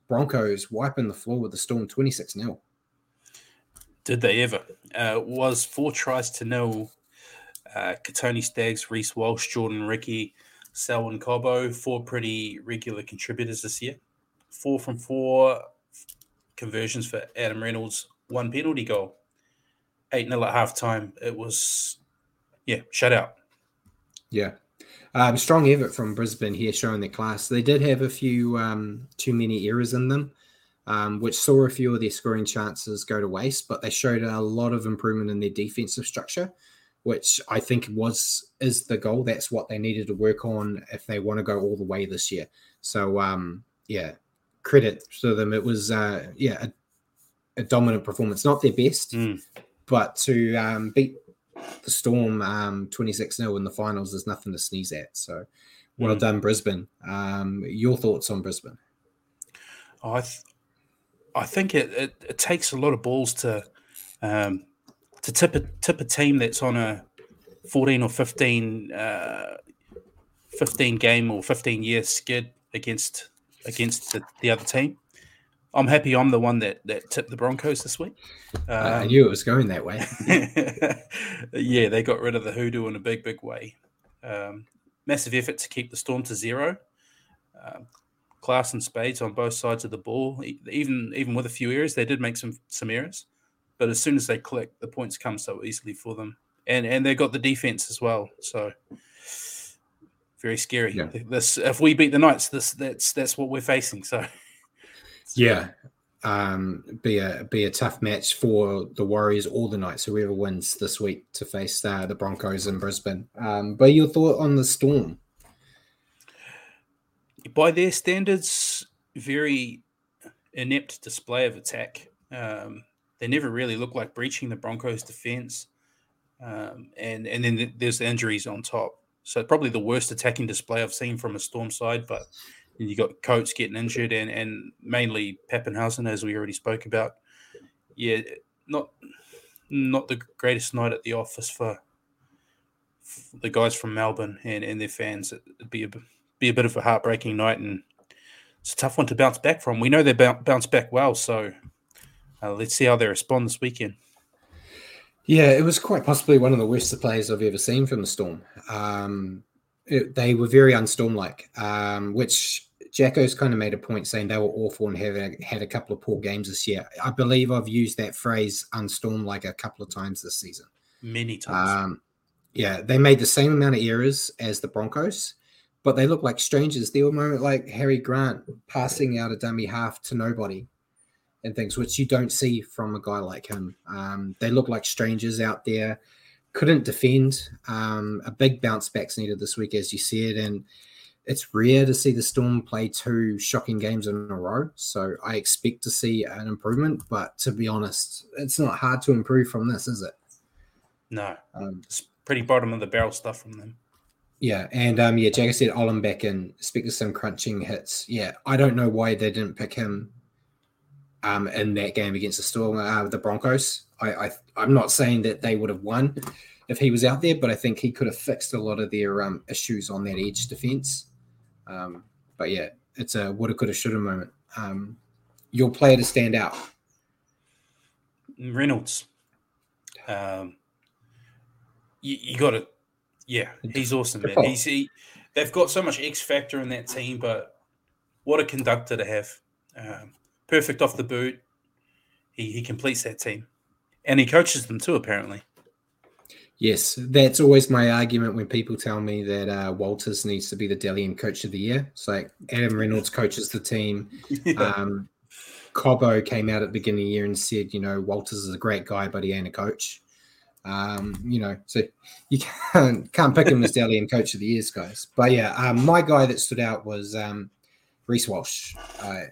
Broncos wiping the floor with the Storm twenty six 0 Did they ever? Uh, was four tries to nil. Uh, Kotoni Staggs, Reece Walsh, Jordan Riki, Selwyn Cobbo, four pretty regular contributors this year. Four from four conversions for Adam Reynolds, one penalty goal. 8 0 at halftime. It was, yeah, shut out. Yeah. Um, strong effort from Brisbane here showing their class. They did have a few um, too many errors in them, um, which saw a few of their scoring chances go to waste, but they showed a lot of improvement in their defensive structure, which I think was is the goal. That's what they needed to work on if they want to go all the way this year. So um, yeah, credit to them. It was uh, yeah, a, a dominant performance. Not their best, Mm. but to um, beat the Storm um, 26 0 in the finals is nothing to sneeze at. So well Mm. done, Brisbane. Um, your thoughts on Brisbane? I, th- I think it, it, it takes a lot of balls to um, to tip a tip a team that's on a fourteen or 15, uh, 15 game or fifteen year skid against against the, the other team. I'm happy I'm the one that that tipped the Broncos this week. I Um, knew it was going that way. yeah, they got rid of the hoodoo in a big, big way. Um, massive effort to keep the Storm to zero. Um, class and spades on both sides of the ball. Even even with a few errors, they did make some some errors, but as soon as they click, the points come so easily for them. And and they got the defense as well. So very scary. Yeah. This if we beat the Knights, this that's that's what we're facing. So yeah, um, be a be a tough match for the Warriors or the Knights, whoever wins this week to face uh, the Broncos in Brisbane. Um, but your thought on the Storm? By their standards, very inept display of attack. Um, they never really look like breaching the Broncos' defense. Um, and and then there's the injuries on top. So probably the worst attacking display I've seen from a Storm side. But you got Coates getting injured, and and mainly Papenhuyzen, as we already spoke about. Yeah, not not the greatest night at the office for, for the guys from Melbourne and, and their fans. It'd be a be a bit of a heartbreaking night, and it's a tough one to bounce back from. We know they bounce back well, so uh, let's see how they respond this weekend. Yeah, it was quite possibly one of the worst players I've ever seen from the Storm. Um, it, they were very unstorm-like, um, which Jacko's kind of made a point saying they were awful and have had a couple of poor games this year. I believe I've used that phrase "unstorm-like" a couple of times this season. Many times. Um, yeah, they made the same amount of errors as the Broncos, but they looked like strangers. There were a moment like Harry Grant passing out a dummy half to nobody and things, which you don't see from a guy like him. Um, they look like strangers out there. Couldn't defend. Um, a big bounce back's needed this week, as you said, and it's rare to see the Storm play two shocking games in a row. So I expect to see an improvement, but to be honest, it's not hard to improve from this, is it? No, um, it's pretty bottom of the barrel stuff from them. Yeah, and um, yeah, Jagger said Olam back in, expect some crunching hits. Yeah, I don't know why they didn't pick him um, in that game against the Storm, uh, the Broncos. I, I I'm not saying that they would have won if he was out there, but I think he could have fixed a lot of their um, issues on that edge defense. Um, but yeah, it's a woulda, coulda, shoulda moment. Um, your player to stand out, Reynolds. Um, you, you got to, yeah, he's awesome, man. He's he, they've got so much X factor in that team, but what a conductor to have. Um, perfect off the boot. He he completes that team, and he coaches them too. Apparently. Yes, that's always my argument when people tell me that uh, Walters needs to be the M Coach of the Year. It's like Adam Reynolds coaches the team. Yeah. Um, Cobbo came out at the beginning of the year and said, you know, Walters is a great guy, but he ain't a coach. Um, you know, so you can't can't pick him as M Coach of the Years, guys. But yeah, um, my guy that stood out was um, Reece Walsh. Uh,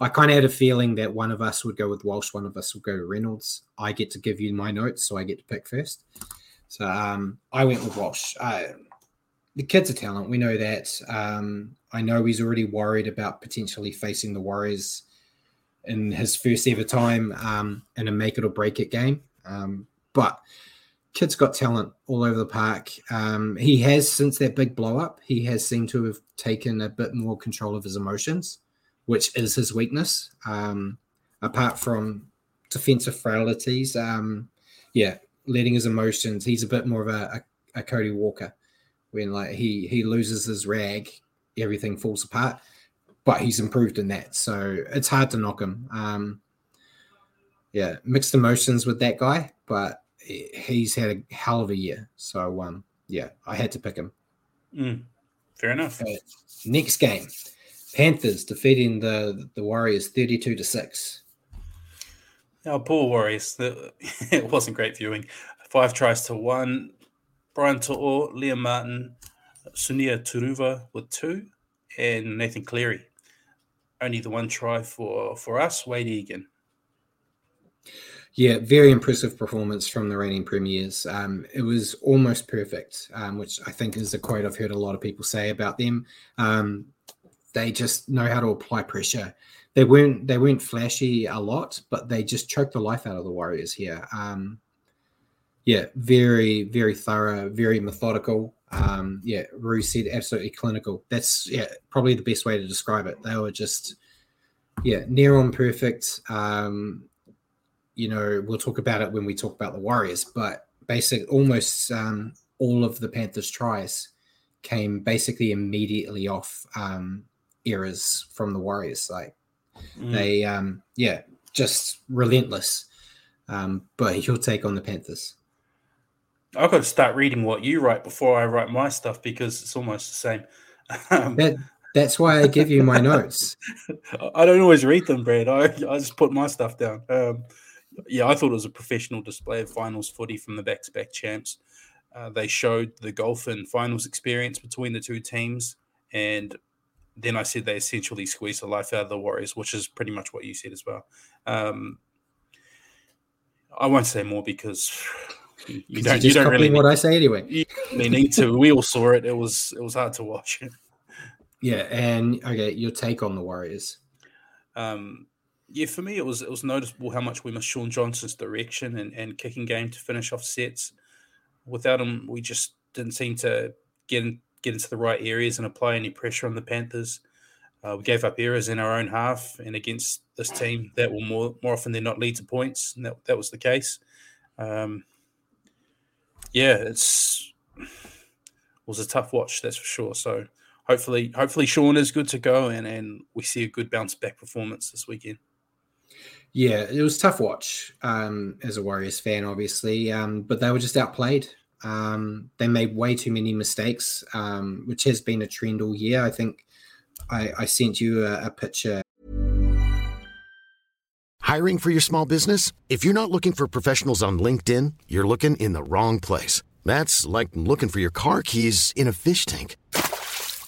I kind of had a feeling that one of us would go with Walsh, one of us would go to Reynolds. I get to give you my notes, so I get to pick first. So um, I went with Walsh. Uh, the kid's a talent. We know that. Um, I know he's already worried about potentially facing the Warriors in his first ever time um, in a make it or break it game. Um, but kid's got talent all over the park. Um, he has, since that big blow up, he has seemed to have taken a bit more control of his emotions which is his weakness. Um, apart from defensive frailties, um, yeah, letting his emotions. He's a bit more of a, a, a Cody Walker when like he he loses his rag, everything falls apart. But he's improved in that, so it's hard to knock him. Um, yeah, mixed emotions with that guy, but he's had a hell of a year. So um, yeah, I had to pick him. Mm, fair enough. Uh, next game, Panthers defeating the the Warriors 32 to 6. Oh, poor Warriors. It wasn't great viewing. Five tries to one. Brian To'o, Liam Martin, Sunia Turuva with two, and Nathan Cleary. Only the one try for, for us, Wayde Egan. Yeah, very impressive performance from the reigning premiers. Um, it was almost perfect, um, which I think is a quote I've heard a lot of people say about them. Um, they just know how to apply pressure. They weren't they weren't flashy a lot, but they just choked the life out of the Warriors here. Um, yeah, very very thorough, very methodical. Um, yeah, Rue said absolutely clinical. That's yeah probably the best way to describe it. They were just yeah near on perfect. Um, you know, we'll talk about it when we talk about the Warriors, but basically almost um, all of the Panthers' tries came basically immediately off um, eras from the Warriors. Like mm. they, um, yeah, just relentless. Um, but he'll take on the Panthers. I've got to start reading what you write before I write my stuff because it's almost the same. Um, that, that's why I give you my notes. I don't always read them, Brad. I, I just put my stuff down. Um, yeah, I thought it was a professional display of finals footy from the back to back champs. Uh, they showed the golf and finals experience between the two teams. And then I said they essentially squeezed the life out of the Warriors, which is pretty much what you said as well. Um, I won't say more because you, you don't. You, don't really what need, I say anyway. You need to. We all saw it. It was. It was hard to watch. Yeah, and okay, your take on the Warriors. Um, yeah, for me, it was it was noticeable how much we missed Shaun Johnson's direction and, and kicking game to finish off sets. Without him, we just didn't seem to get in, get into the right areas and apply any pressure on the Panthers. Uh, we gave up errors in our own half, and against this team, that will more more often than not lead to points, and that, that was the case. Um, yeah, it's it was a tough watch, that's for sure. So hopefully, hopefully Shaun is good to go, and and we see a good bounce back performance this weekend. Yeah, it was tough watch um, as a Warriors fan, obviously, um, but they were just outplayed. Um, they made way too many mistakes, um, which has been a trend all year. I think I, I sent you a, a picture. Hiring for your small business? If you're not looking for professionals on LinkedIn, you're looking in the wrong place. That's like looking for your car keys in a fish tank.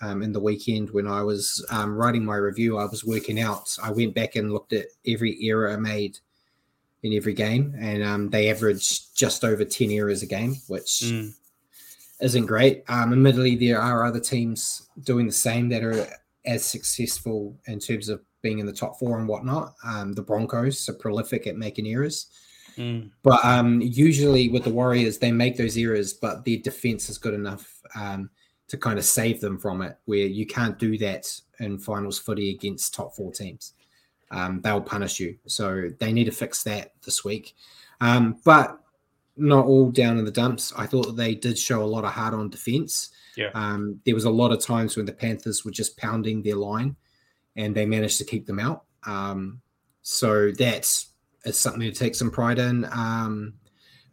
Um, in the weekend, when I was um, writing my review, I was working out. I went back and looked at every error made in every game, and um, they averaged just over 10 errors a game, which. Mm isn't great. Um, admittedly, there are other teams doing the same that are as successful in terms of being in the top four and whatnot. Um, the Broncos are prolific at making errors. Mm. But um, usually with the Warriors, they make those errors, but their defense is good enough um, to kind of save them from it, where you can't do that in finals footy against top four teams. Um, they'll punish you. So they need to fix that this week. Um, but not all down in the dumps. I thought that they did show a lot of heart on defense. Yeah. Um, there was a lot of times when the Panthers were just pounding their line and they managed to keep them out. Um, so that's something to take some pride in. Um,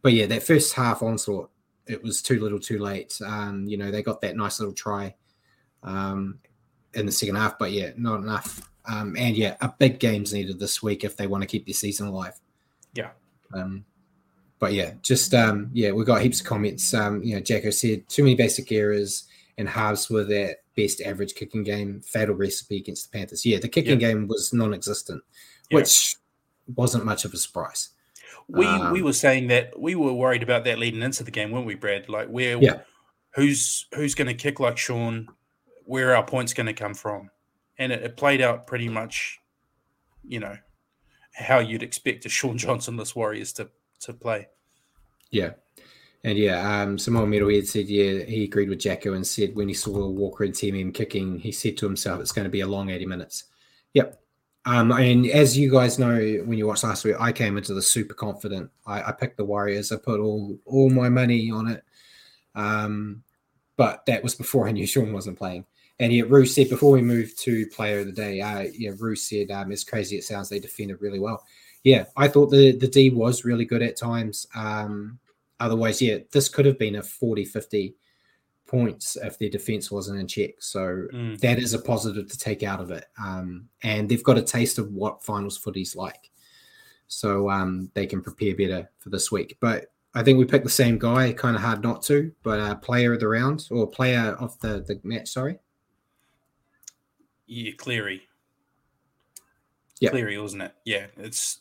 but yeah, that first half onslaught, it was too little too late. Um, you know, they got that nice little try um, in the second half, but yeah, not enough. Um, and yeah, a big game's needed this week if they want to keep their season alive. Yeah. Um, but yeah, just um, yeah, we got heaps of comments. Um, you know, Jacko said too many basic errors and halves were their best average kicking game. Fatal recipe against the Panthers. Yeah, the kicking yeah. game was non-existent, yeah. which wasn't much of a surprise. We um, we were saying that we were worried about that leading into the game, weren't we, Brad? Like where yeah. who's who's going to kick like Shaun, Where are our points going to come from? And it, it played out pretty much, you know, how you'd expect a Shaun Johnson-less Warriors to to play. Yeah. And yeah, um, Samoa Metalhead said, yeah, he agreed with Jacko and said when he saw Walker and Team kicking, he said to himself, it's going to be a long 80 minutes. Yep. Um, and as you guys know, when you watched last week, I came into the super confident. I, I picked the Warriors. I put all all my money on it. Um, but that was before I knew Shaun wasn't playing. And yeah, Rue said before we moved to player of the day, uh, yeah, Rue said, um, as crazy it sounds, they defended really well yeah, I thought the the D was really good at times. Um, otherwise, yeah, this could have been a 40 50 points if their defense wasn't in check. So mm. that is a positive to take out of it. Um, and they've got a taste of what finals footy's like. So um, they can prepare better for this week. But I think we picked the same guy, kind of hard not to, but uh, player of the round or player of the, the match, sorry. Yeah, Cleary. Yeah. Cleary, wasn't it? Yeah, it's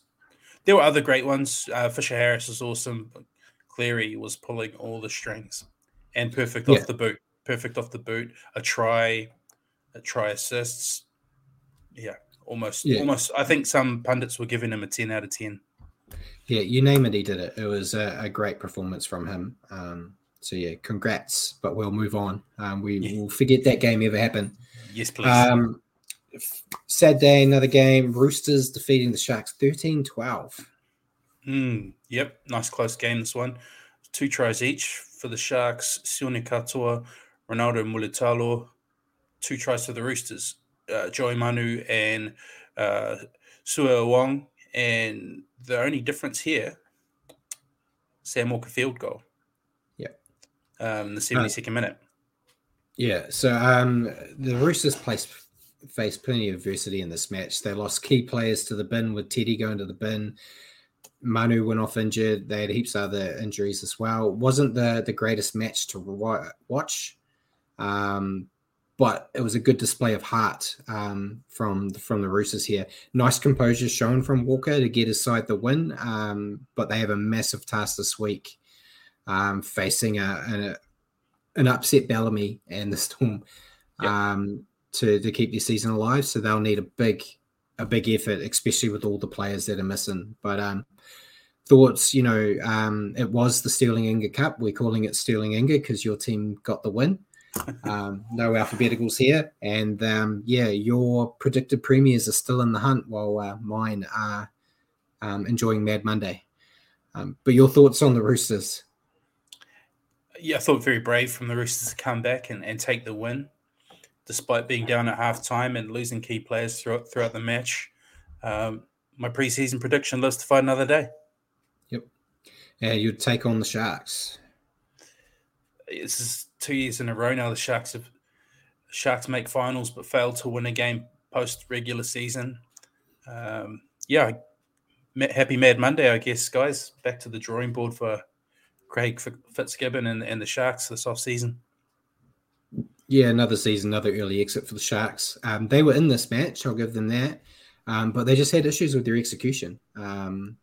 there were other great ones. Uh, Fisher Harris is awesome. But Cleary was pulling all the strings and perfect Yeah. off the boot. Perfect off the boot. A try, a try assists. Yeah, almost, Yeah. almost. I think some pundits were giving him a ten out of ten. Yeah, you name it, he did it. It was a, a great performance from him. Um, so yeah, congrats. But we'll move on. Um, we Yeah. will forget that game ever happened. Yes, please. Um, sad day, another game. Roosters defeating the Sharks 13 12. Mm, yep, nice close game. This one, two tries each for the Sharks. Sione Katoa, Ronaldo Mulitalo, two tries for the Roosters. Uh, Joey Manu and uh, Sua Wong, and the only difference here, Sam Walker field goal. Yeah. Um, the seventy second minute. Yeah, so um, the Roosters placed, faced plenty of adversity in this match. They lost key players to the bin with Teddy going to the bin. Manu went off injured. They had heaps of other injuries as well. wasn't the the greatest match to wa- watch, um, but it was a good display of heart um, from from the Roosters here. Nice composure shown from Walker to get his side the win, um, but they have a massive task this week, um, facing a, a an upset Bellamy and the Storm Yep. um, to to keep their season alive. So they'll need a big a big effort, especially with all the players that are missing. But um, thoughts, you know, um, it was the Sterling Inga Cup. We're calling it Sterling Inga because your team got the win. Um, no alphabeticals here, and um, yeah, your predicted premiers are still in the hunt, while uh, mine are um, enjoying Mad Monday. Um, but your thoughts on the Roosters? Yeah, I thought very brave from the Roosters to come back and, and take the win, despite being down at half time and losing key players throughout throughout the match. Um, my preseason prediction lives to fight another day. Yep. Yeah, you'd take on the Sharks. This is two years in a row now. The Sharks have Sharks make finals but fail to win a game post regular season. Um, yeah, happy Mad Monday, I guess, guys. Back to the drawing board for Craig Fitzgibbon and, and the Sharks this off season. Yeah, another season, another early exit for the Sharks. Um, they were in this match, I'll give them that, um, but they just had issues with their execution, um,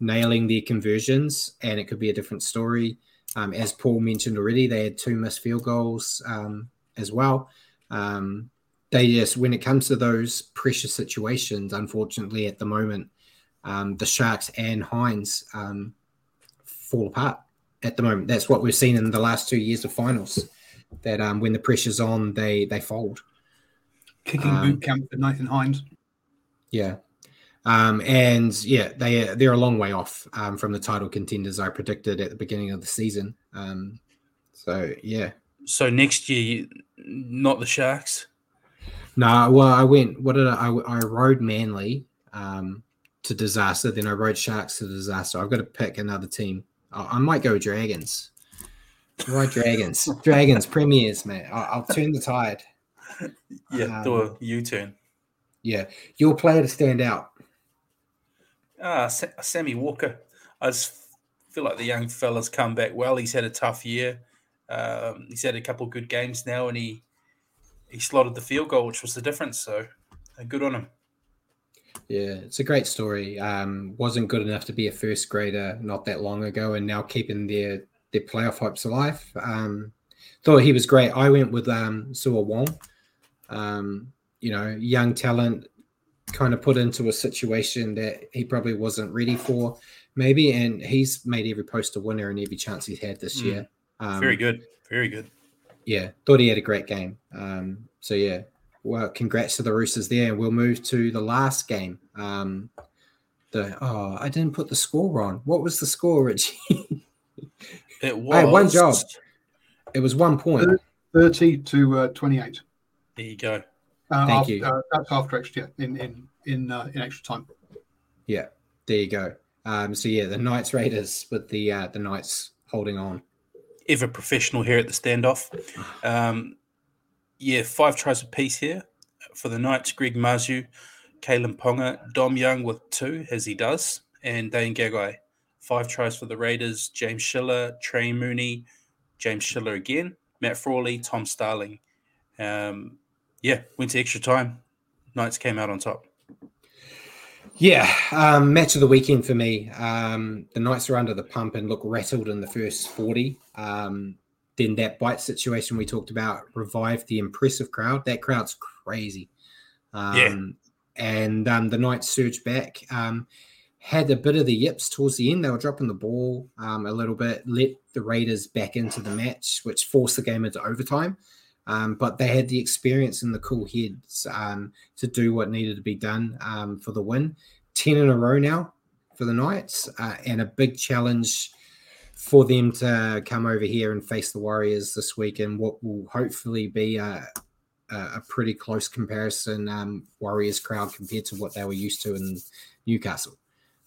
nailing their conversions, and it could be a different story. Um, as Paul mentioned already, they had two missed field goals um, as well. Um, they just, when it comes to those pressure situations, unfortunately, at the moment, the Sharks and Hynes fall apart at the moment. That's what we've seen in the last two years of finals that um, when the pressure's on, they they fold. Kicking Um, boot camp for Nathan Hynes. Yeah, um, and yeah, they they're a long way off um, from the title contenders I predicted at the beginning of the season. Um, so yeah, So next year, you- not the Sharks. no, well, I went. What did I? I, I rode Manly um, to disaster. Then I rode Sharks to disaster. I've got to pick another team. I, I might go Dragons. Right, Dragons, Dragons, premiers, mate. I, I'll turn the tide. Yeah, Um, do a U turn. Yeah, your player to stand out. Ah, Sa- Sammy Walker. I just feel like the young fella's come back well. He's had a tough year. Um, he's had a couple good games now, and he he slotted the field goal, which was the difference. So, uh, good on him. Yeah, it's a great story. Um, wasn't good enough to be a first grader not that long ago, and now keeping their their playoff hopes alive. Um, thought he was great. I went with um, Sua Wong. Um, you know, young talent, kind of put into a situation that he probably wasn't ready for, maybe, and he's made every post a winner and every chance he's had this Mm. year. Um, Very good. Very good. yeah, thought he had a great game. Um, so yeah, well, congrats to the Roosters there, and we'll move to the last game. Um, the oh, I didn't put the score on. What was the score, Richie? It was I had one job. it was one point. 30 to uh, 28. There you go. Uh, Thank after, you. Uh, that's after extra, yeah, in in in uh, in extra time. Yeah, there you go. Um, so yeah, the Knights Raiders with the uh, the Knights holding on. Ever professional here at the standoff. Um, yeah, five tries apiece here for the Knights. Greg Marzhew, Kalyn Ponga, Dom Young with two, as he does, and Dane Gagai. Five tries for the Raiders. James Schiller, Trey Mooney, James Schiller again, Matt Frawley, Tom Starling. Um, yeah, went to extra time. Knights came out on top. Yeah, um, match of the weekend for me. Um, the Knights are under the pump and look rattled in the first 40. Um, then that bite situation we talked about revived the impressive crowd. That crowd's crazy. Um, Yeah. And um, the Knights surged back. Had a bit of the yips towards the end. They were dropping the ball um, a little bit, let the Raiders back into the match, which forced the game into overtime. Um, but they had the experience and the cool heads um, to do what needed to be done um, for the win. 10 in a row now for the Knights, uh, and a big challenge for them to come over here and face the Warriors this week in what will hopefully be a, a, a pretty close comparison um, Warriors crowd compared to what they were used to in Newcastle.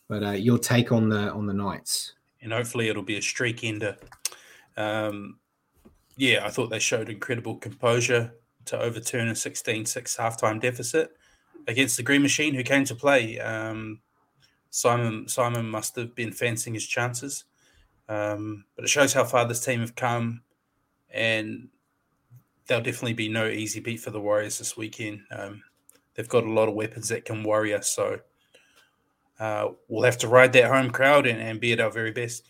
But uh, your take on the on the Knights? and hopefully it'll be a streak ender. Um, yeah, I thought they showed incredible composure to overturn a 16 6 halftime deficit against the Green Machine, who came to play. Um, Simon Simon must have been fancying his chances, um, but it shows how far this team have come, and there'll definitely be no easy beat for the Warriors this weekend. Um, they've got a lot of weapons that can worry us, so uh, we'll have to ride that home crowd and, and be at our very best.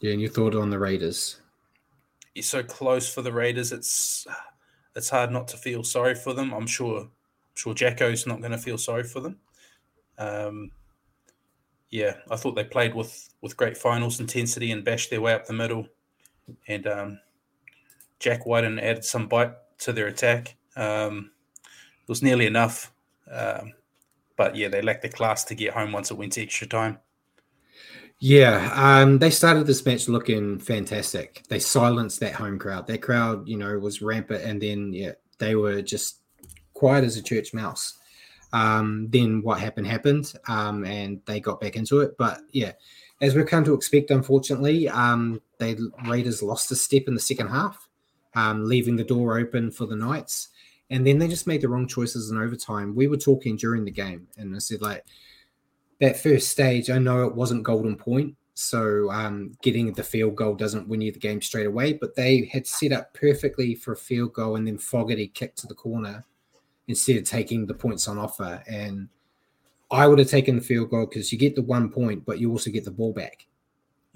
Yeah, and your thought on the Raiders? You're so close for the Raiders. It's it's hard not to feel sorry for them. I'm sure. I'm sure Jacko's not going to feel sorry for them. Um, yeah, I thought they played with with great finals intensity and bashed their way up the middle. And um, Jack Wighton added some bite to their attack. Um, it was nearly enough. Um, but yeah, they lacked the class to get home once it went to extra time. Yeah, um, they started this match looking fantastic. They silenced that home crowd. That crowd, you know, was rampant, and then yeah, they were just quiet as a church mouse. Um, then what happened happened, um, and they got back into it. But yeah, as we've come to expect, unfortunately, um, they Raiders lost a step in the second half, um, leaving the door open for the Knights, and then they just made the wrong choices in overtime. We were talking during the game, and I said like that first stage, I know it wasn't golden point, so um, getting the field goal doesn't win you the game straight away. But they had set up perfectly for a field goal, and then Fogarty kicked to the corner instead of taking the points on offer. And I would have taken the field goal because you get the one point, but you also get the ball back.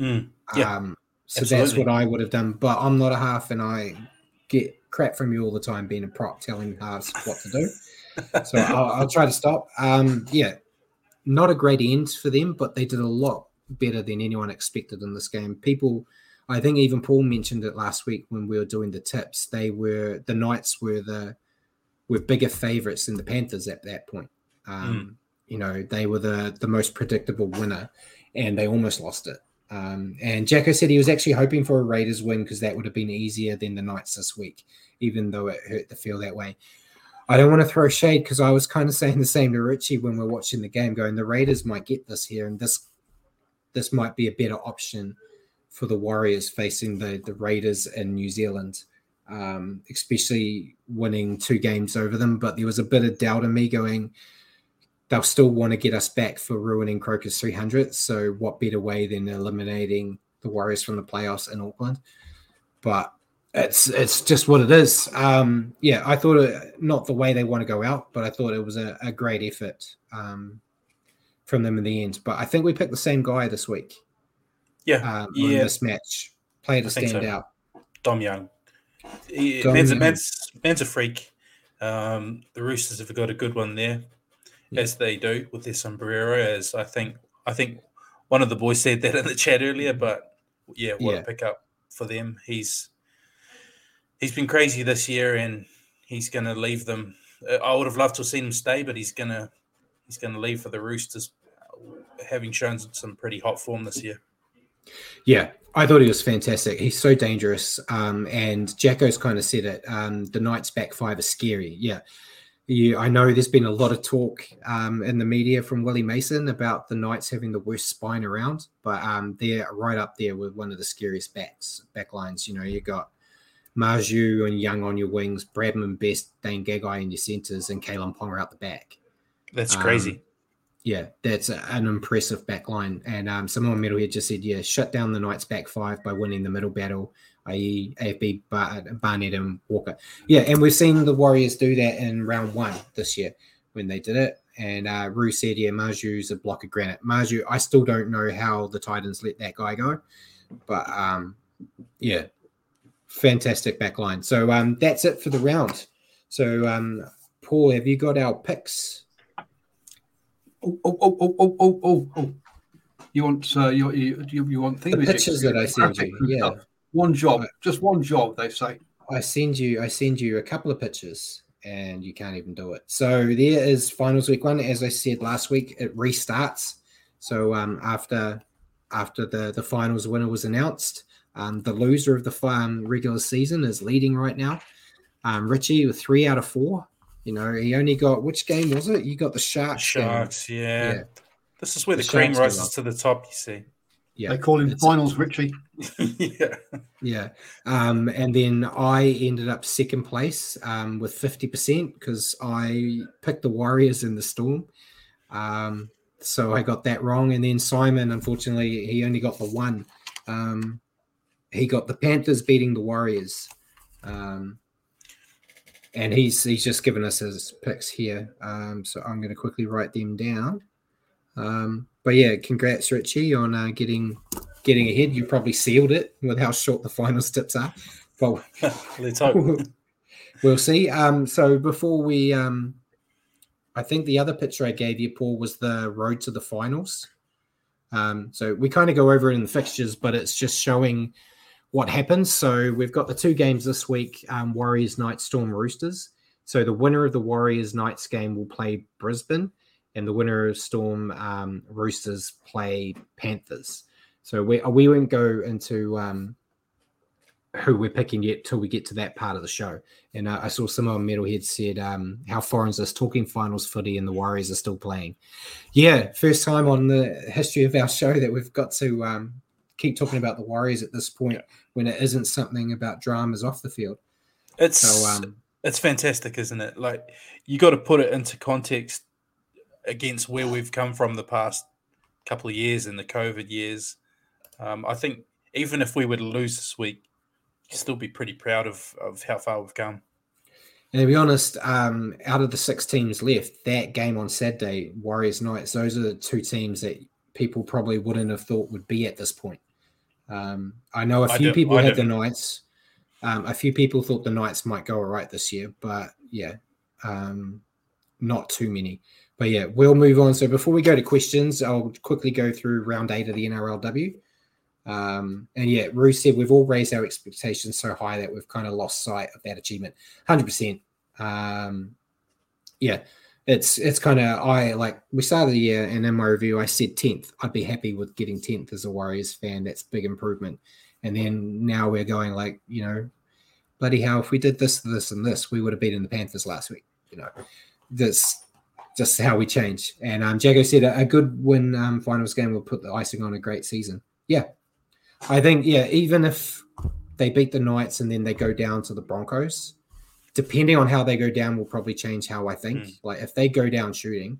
Mm, yeah, um, so that's what I would have done. But I'm not a half, and I get crap from you all the time being a prop telling halves what to do. so I'll, I'll try to stop. Um, yeah, not a great end for them, but they did a lot better than anyone expected in this game. People, I think even Paul mentioned it last week when we were doing the tips. They were the Knights were the were bigger favorites than the Panthers at that point. Um, You know, they were the the most predictable winner, and they almost lost it. Um, and Jacko said he was actually hoping for a Raiders win because that would have been easier than the Knights this week, even though it hurt to feel that way. I don't want to throw shade because I was kind of saying the same to Richie when we're watching the game, going the Raiders might get this here, and this this might be a better option for the Warriors facing the the Raiders in New Zealand, um, especially winning two games over them. But there was a bit of doubt in me going, they'll still want to get us back for ruining Croker's 300. So what better way than eliminating the Warriors from the playoffs in Auckland? But it's it's just what it is. Um, yeah, I thought it, not the way they want to go out, but I thought it was a, a great effort um, from them in the end. But I think we picked the same guy this week yeah, um, yeah. this match. Player to stand so. out. Dom Young. He, Dom man's, a, Young. man's, man's a freak. Um, the Roosters have got a good one there, Yeah. as they do with their sombrero. As I think, I think one of the boys said that in the chat earlier. But yeah, what Yeah. a pickup for them. He's he's been crazy this year, and he's going to leave them. I would have loved to have seen him stay, but he's gonna he's going to leave for the Roosters, having shown some pretty hot form this year. Yeah, I thought he was fantastic. He's so dangerous. Um, and Jacko's kind of said it. Um, the Knights back five is scary. Yeah. Yeah, I know there's been a lot of talk um, in the media from Willie Mason about the Knights having the worst spine around, but um, they're right up there with one of the scariest backs back lines. You know, you got Marzhew and Young on your wings, Bradman, Best, Dane Gagai in your centers, and Kalyn Ponga out the back. That's Um, crazy. Yeah, that's a- an impressive back line. And um, someone Metalhead just said, yeah, shut down the Knights back five by winning the middle battle, i.e., AFB, Barnett, and Walker. Yeah, and we've seen the Warriors do that in round one this year. when they did it. And uh, Rue said, yeah, Marzhew's a block of granite. Marzhew, I still don't know how the Titans let that guy go, but um, yeah, fantastic back line. So um, that's it for the round. So um, Paul, have you got our picks? Oh, oh, oh, oh, oh, oh, oh, oh. You want uh, you, you you you want The pictures that I sent you, yeah. One job, just one job. They say. I send you I send you a couple of pictures and you can't even do it. So there is finals week one. As I said last week, it restarts. So um, after after the the finals winner was announced, um, the loser of the um, regular season is leading right now. Um, Richie with three out of four. You know, he only got which game was it? You got the Sharks. game. Sharks, yeah. Yeah. This is where The the, cream rises to the top, you see. Yeah. They call him finals, Richie. yeah. Yeah. Um, and then I ended up second place um, with 50% because I picked the Warriors in the Storm. Um, so I got that wrong. And then Simon, unfortunately, he only got the one. Um, he got the Panthers beating the Warriors. Um, and he's he's just given us his picks here. Um, so I'm going to quickly write them down. Um, but yeah, congrats, Richie, on uh, getting getting ahead. You probably sealed it with how short the final tips are. But Let's hope. we'll see. Um, so before we, um, I think the other picture I gave you, Paul, was the road to the finals. Um, so we kind of go over it in the fixtures, but it's just showing what happens. So we've got the two games this week: um, Warriors Knights, Storm Roosters. So the winner of the Warriors Knights game will play Brisbane, and the winner of Storm um, Roosters play Panthers. So we we won't go into um, who we're picking yet till we get to that part of the show. And uh, I saw someone metalheads said, um, "How far is this talking finals footy?" And the Warriors are still playing. Yeah, first time on the history of our show that we've got to um, keep talking about the Warriors at this point when it isn't something about dramas off the field. It's So um, it's fantastic, isn't it? Like you got to put it into context against where we've come from the past couple of years in the COVID years. Um, I think even if we were to lose this week, you'd still be pretty proud of of how far we've come. And to be honest, um, out of the six teams left, that game on Saturday, Warriors Knights, those are the two teams that people probably wouldn't have thought would be at this point. Um, I know a few people I had the don't- Knights. Um, a few people thought the Knights might go all right this year, but yeah, um, not too many. But yeah, we'll move on. So before we go to questions, I'll quickly go through round eight of the NRLW. Um, and yeah, Rue said we've all raised our expectations so high that we've kind of lost sight of that achievement. Hundred percent. Um, yeah, it's it's kind of I like we started the year and in my review I said tenth. I'd be happy with getting tenth as a Warriors fan. That's big improvement. And then now we're going like you know, bloody hell! If we did this, this, and this, we would have beaten the Panthers last week. You know, this just how we change. And um, Jago said a, a good win um, finals game will put the icing on a great season. Yeah, I think yeah. Even if they beat the Knights and then they go down to the Broncos, depending on how they go down, will probably change how I think. Mm. Like if they go down shooting,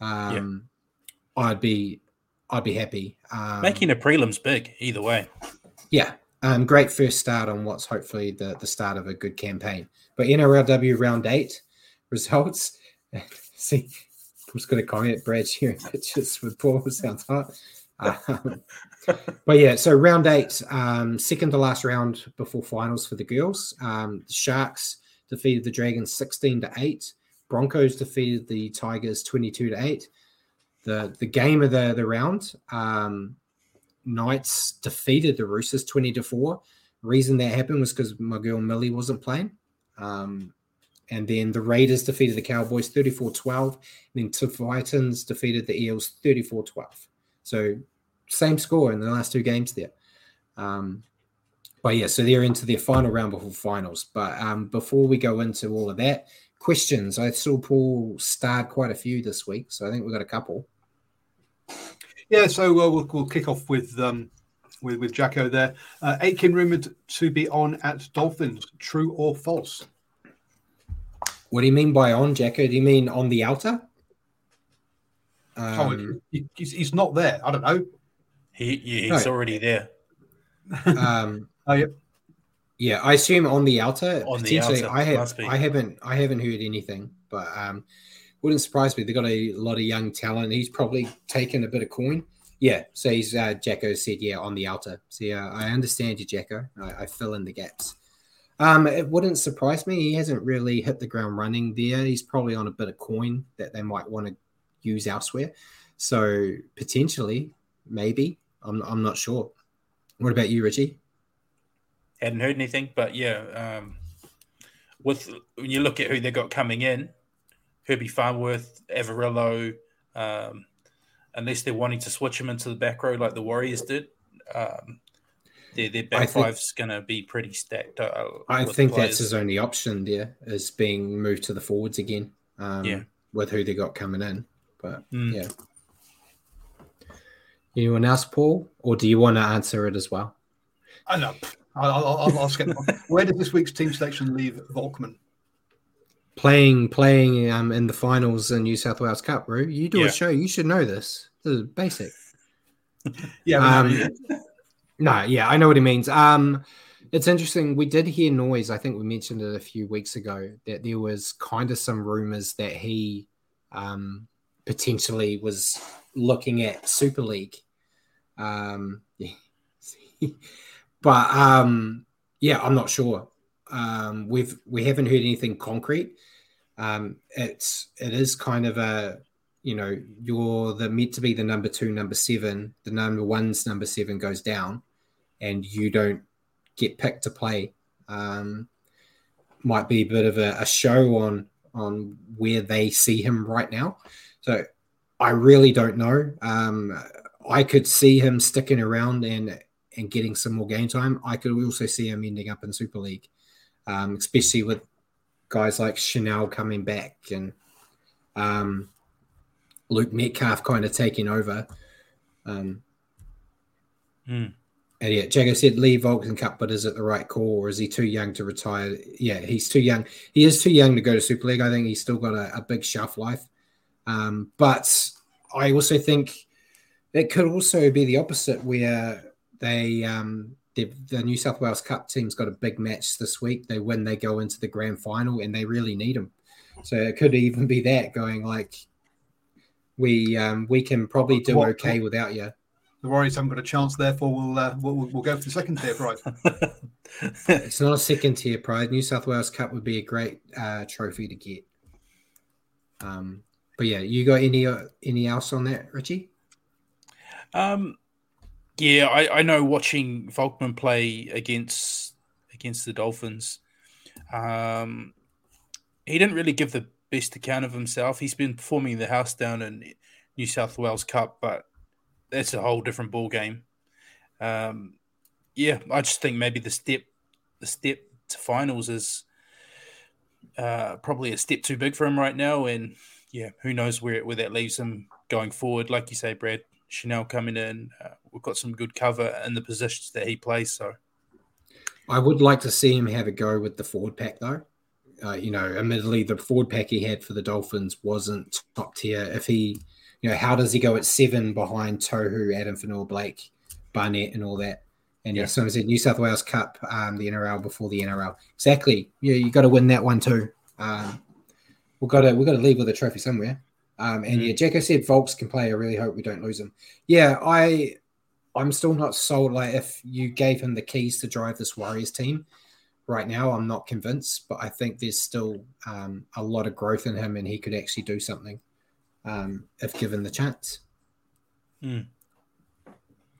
um, I'd be I'd be happy. Um, Making a prelim's big either way. yeah, um, great first start on what's hopefully the the start of a good campaign. But NRLW round eight results. See, I'm just going to comment. Brad sharing pictures with Paul sounds hot. Um, but yeah, so round eight, um, second to last round before finals for the girls. Um, the Sharks defeated the Dragons 16 to 8. Broncos defeated the Tigers 22 to 8. The the game of the, the round, um, Knights defeated the Roosters 20 to 4. Reason that happened was because my girl Millie wasn't playing. Um, and then the Raiders defeated the Cowboys 34 12. And then the Titans defeated the Eels 34 12. So same score in the last two games there. Um, but yeah, so they're into their final round before finals. But um, before we go into all of that, questions. I saw Paul starred quite a few this week, so I think we've got a couple. Yeah, so uh, we'll, we'll kick off with um, with with Jacko there. Uh, rumored to be on at Dolphins. True or false? What do you mean by on, Jacko? Do you mean on the outer? oh, Um, he- he's, he's not there. I don't know. He, yeah, he's No. already there. um, Oh, yeah. yeah, I assume on the outer. On the potentially, outer, I have, I haven't, I haven't heard anything, but um, wouldn't surprise me. They've got a lot of young talent. He's probably taken a bit of coin. Yeah. So he's uh, Jacko said, yeah, on the outer. So yeah, I understand you, Jacko. I, I fill in the gaps. Um, it wouldn't surprise me. He hasn't really hit the ground running there. He's probably on a bit of coin that they might want to use elsewhere. So potentially, maybe. I'm, I'm not sure. What about you, Richie? Hadn't heard anything, but yeah, um, with when you look at who they got coming in, Herbie Farnworth, Averillo, um, unless they're wanting to switch him into the back row like the Warriors did, um, their, their back think, five's going to be pretty stacked. Uh, I think that's his only option there is being moved to the forwards again. Um, yeah. With who they got coming in. But mm. yeah. Anyone else, Paul? Or do you want to answer it as well? I know. I'll, I'll, I'll skip. Where did this week's team selection leave Volkman? Playing, playing um, in the finals in New South Wales Cup, Roo. You do yeah. a show. You should know this. This is basic. yeah. Um, no, yeah, I know what he means. Um, it's interesting. We did hear noise. I think we mentioned it a few weeks ago that there was kind of some rumors that he um, potentially was looking at Super League. Um, but um, yeah, I'm not sure. Um, we've we haven't heard anything concrete. Um, it's it is kind of a you know you're the meant to be the number two, number seven. The number one's number seven goes down, and you don't get picked to play. Um, might be a bit of a, a show on on where they see him right now. So I really don't know. Um, I could see him sticking around and and getting some more game time. I could also see him ending up in Super League, um, especially with guys like Chanel coming back and um, Luke Metcalf kind of taking over. Um, mm. And yeah, Jago said leave Volkman Cup, but is it the right call or is he too young to retire? Yeah, he's too young. He is too young to go to Super League. I think he's still got a, a big shelf life. Um, but I also think it could also be the opposite where they um, the New South Wales Cup team's got a big match this week. They win, they go into the grand final, and they really need him. So it could even be that going like we um, we can probably do okay without you. The Warriors haven't got a chance, therefore we'll uh, we'll, we'll go for the second tier pride. it's not a second tier pride. New South Wales Cup would be a great uh, trophy to get. Um, but yeah, you got any uh, any else on that, Richie? Um, yeah, I, I know watching Volkman play against against the Dolphins, um, he didn't really give the best account of himself. He's been performing the house down in New South Wales Cup, but that's a whole different ball game. Um, yeah, I just think maybe the step the step to finals is uh, probably a step too big for him right now, and yeah, who knows where where that leaves him going forward. Like you say, Brad, Chanel coming in, uh, we've got some good cover in the positions that he plays. So, I would like to see him have a go with the forward pack, though. Uh, you know, admittedly, the forward pack he had for the Dolphins wasn't top tier. If he, you know, how does he go at seven behind Tohu, Addin Fonua-Blake, Barnett, and all that? And yeah, so I said New South Wales Cup, um, the NRL before the NRL. Exactly. Yeah, you got to win that one too. Um, we've got to we've got to leave with a trophy somewhere. Um, and mm. yeah, Jacko said Volks can play. I really hope we don't lose him. Yeah, I I'm still not sold. Like if you gave him the keys to drive this Warriors team right now, I'm not convinced. But I think there's still um, a lot of growth in him, and he could actually do something um, if given the chance. Mm.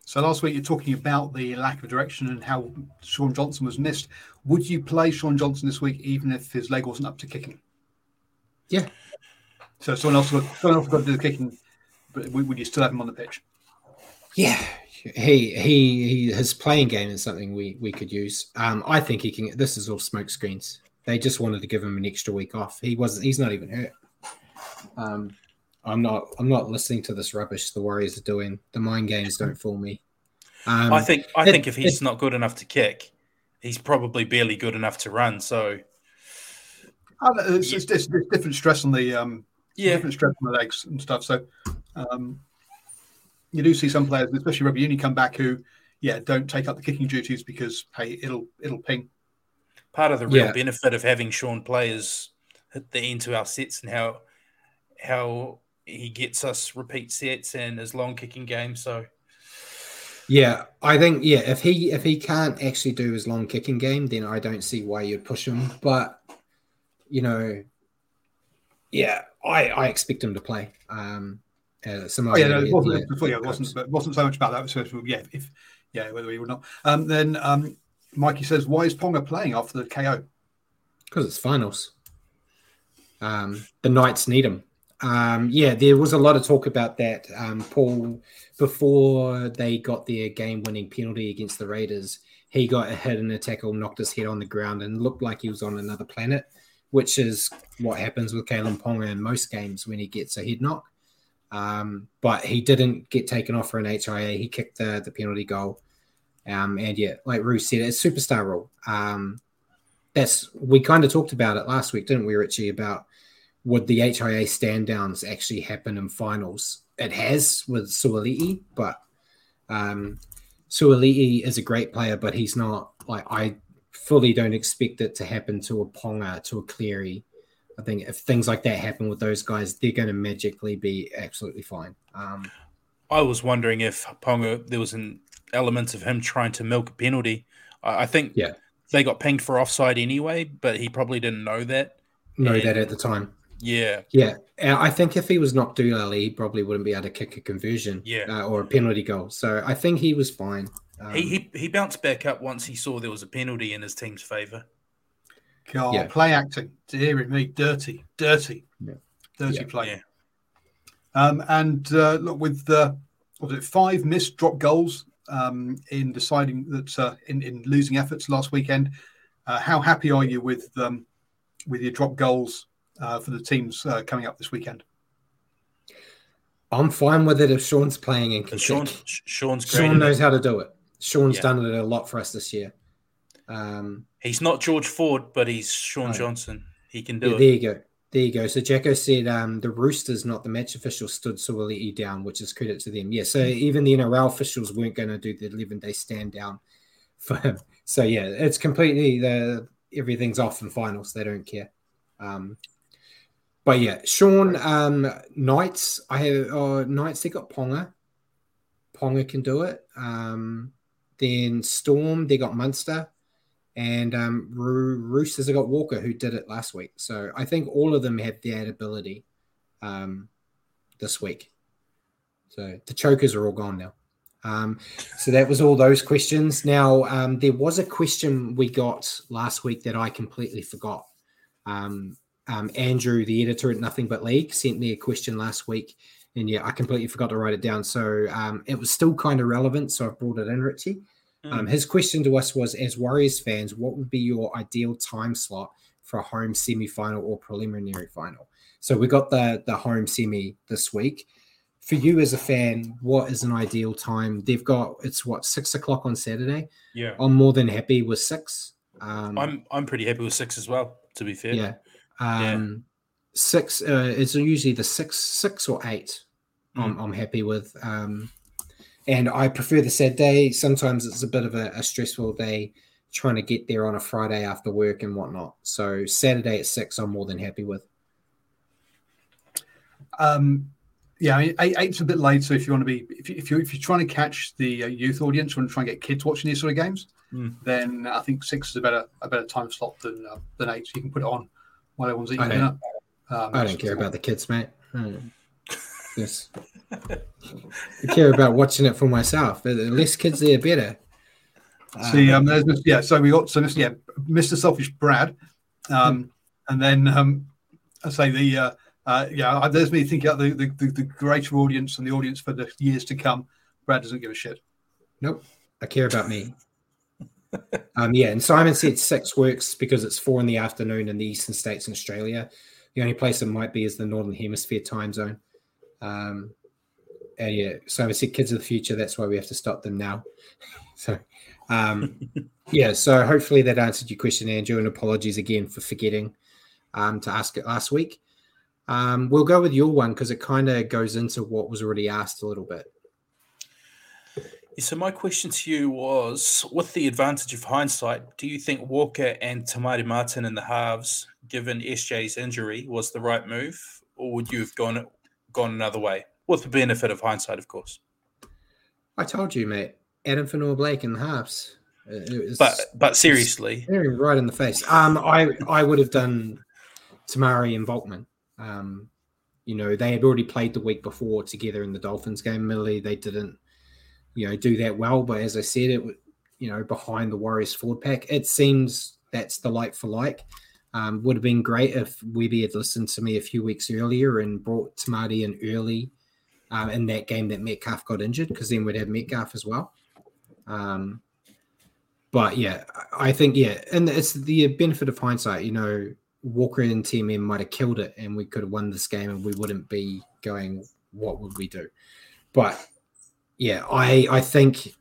So last week you're talking about the lack of direction and how Shaun Johnson was missed. Would you play Shaun Johnson this week, even if his leg wasn't up to kicking? Yeah. So someone else, got, someone else got to do the kicking, but would you still have him on the pitch? Yeah, he he he his playing game is something we we could use. Um, I think he can. This is all smoke screens. They just wanted to give him an extra week off. He wasn't. He's not even hurt. Um, I'm not. I'm not listening to this rubbish the Warriors are doing. The mind games don't fool me. Um, I think. I it, think if he's it, not good enough to kick, he's probably barely good enough to run. So it's, it's, it's, different stress on the um, yeah, different stress on the legs and stuff. So um, you do see some players, especially rugby union, come back who, yeah, don't take up the kicking duties because hey, it'll it'll ping. Part of the real yeah. benefit of having Shaun play is the end to our sets and how how he gets us repeat sets and his long kicking game. So yeah, I think yeah, if he if he can't actually do his long kicking game, then I don't see why you'd push him. But you know, yeah, I I expect him to play. Um, uh, oh, yeah, no, it wasn't, yeah, it wasn't, it wasn't so much about that. So yeah, if yeah, whether he would not. Um, then um, Mikey says, why is Ponga playing after the KO? Because it's finals. Um, the Knights need him. Um, yeah, there was a lot of talk about that. Um, Paul, before they got their game winning penalty against the Raiders, he got a hit and a tackle, knocked his head on the ground, and looked like he was on another planet, which is what happens with Kalyn Ponga in most games when he gets a head knock. Um, but he didn't get taken off for an HIA. He kicked the, the penalty goal. Um, and yeah, like Rue said, it's superstar rule. Um, that's we kind of talked about it last week, didn't we, Richie? About would the HIA stand downs actually happen in finals? It has with Suaalii, but um, is a great player, but he's not like I fully don't expect it to happen to a Ponga, to a Cleary. I think if things like that happen with those guys, they're going to magically be absolutely fine. Um, I was wondering if Ponga there was an element of him trying to milk a penalty. I, I think yeah. they got pinged for offside anyway, but he probably didn't know that. Know and, that at the time. Yeah. Yeah. I think if he was not Doolally, he probably wouldn't be able to kick a conversion yeah. Uh, or a penalty goal. So I think he was fine. Um, he, he, he bounced back up once he saw there was a penalty in his team's favour. God, yeah. play acting. to Dear me, dirty, dirty, yeah. dirty yeah. play. Yeah. Um, and uh, look, with uh, was it five missed drop goals um, in deciding that uh, in, in losing efforts last weekend? Uh, how happy are you with um, with your drop goals uh, for the teams uh, coming up this weekend? I'm fine with it if Shaun's playing and can Shaun, Shaun's great. Shaun knows how to do it. Shaun's yeah. done it a lot for us this year. Um, he's not George Ford, but he's Shaun Johnson. He can do yeah, it. There you go. There you go. So Jacko said um, the Roosters, not the match officials, stood Suaalii down, which is credit to them. Yeah. So even the NRL officials weren't going to do the 11 day stand down for him. So yeah, it's completely the everything's off in finals. They don't care. Um, but yeah, Shaun um, Knights. I have uh, Knights. They got Ponga. Ponga can do it. Um, then Storm. They got Munster, and um, Roosters. They got Walker, who did it last week. So I think all of them have that ability um, this week. So the chokers are all gone now. Um, so that was all those questions. Now um, there was a question we got last week that I completely forgot. Um, um, Andrew, the editor at Nothing But League, sent me a question last week, and yeah, I completely forgot to write it down. So um, it was still kind of relevant, so I've brought it in, Richie. Mm. Um, his question to us was, as Warriors fans, what would be your ideal time slot for a home semi-final or preliminary final? So we got the the home semi this week. For you as a fan, what is an ideal time? They've got it's what six o'clock on Saturday. Yeah, I'm more than happy with six. Um, I'm I'm pretty happy with six as well. To be fair, yeah. Um, yeah. Six uh, is usually the six, six or eight. Mm. I'm, I'm, happy with. Um, and I prefer the Saturday. Sometimes it's a bit of a, a, stressful day trying to get there on a Friday after work and whatnot. So Saturday at six, I'm more than happy with. Um, yeah, I mean, eight, eight's a bit late. So if you want to be, if, you, if, you, if you're trying to catch the uh, youth audience, want to try and get kids watching these sort of games, mm. then I think six is a better a better time slot than uh, than eight. So you can put it on while everyone's eating I dinner. Um, I don't care about the kids, mate. Yes. I care about watching it for myself. The less kids there, better. See, um, there's yeah. So we got so yeah, Mr. Selfish Brad, um, and then um, I say the uh, uh, yeah. There's me thinking about the, the, the the greater audience and the audience for the years to come. Brad doesn't give a shit. Nope, I care about me um, yeah, and Simon said six works because it's four in the afternoon in the eastern states in Australia. The only place it might be is the northern hemisphere time zone. Um, and yeah, Simon said kids of the future. That's why we have to stop them now. so, um, yeah, so hopefully that answered your question, Andrew. And apologies again for forgetting um, to ask it last week. Um, we'll go with your one because it kind of goes into what was already asked a little bit. So my question to you was, with the advantage of hindsight, do you think Walker and Te Maire Martin in the halves, given SJ's injury, was the right move, or would you have gone gone another way? With the benefit of hindsight, of course. I told you, mate. Addin Fonua-Blake in the halves. but but seriously, right in the face. Um, I I would have done Te Maire and Volkman. Um, you know, they had already played the week before together in the Dolphins game. Admittedly, they didn't, you know, do that well. But as I said, it you know behind the Warriors forward pack, it seems that's the like for like. Um, would have been great if Webby had listened to me a few weeks earlier and brought Te Maire in early um, in that game that Metcalf got injured, because then we'd have Metcalf as well. Um, but yeah, I think yeah, and it's the benefit of hindsight. You know, Walker and TMM might have killed it, and we could have won this game, and we wouldn't be going. What would we do? But yeah, I I think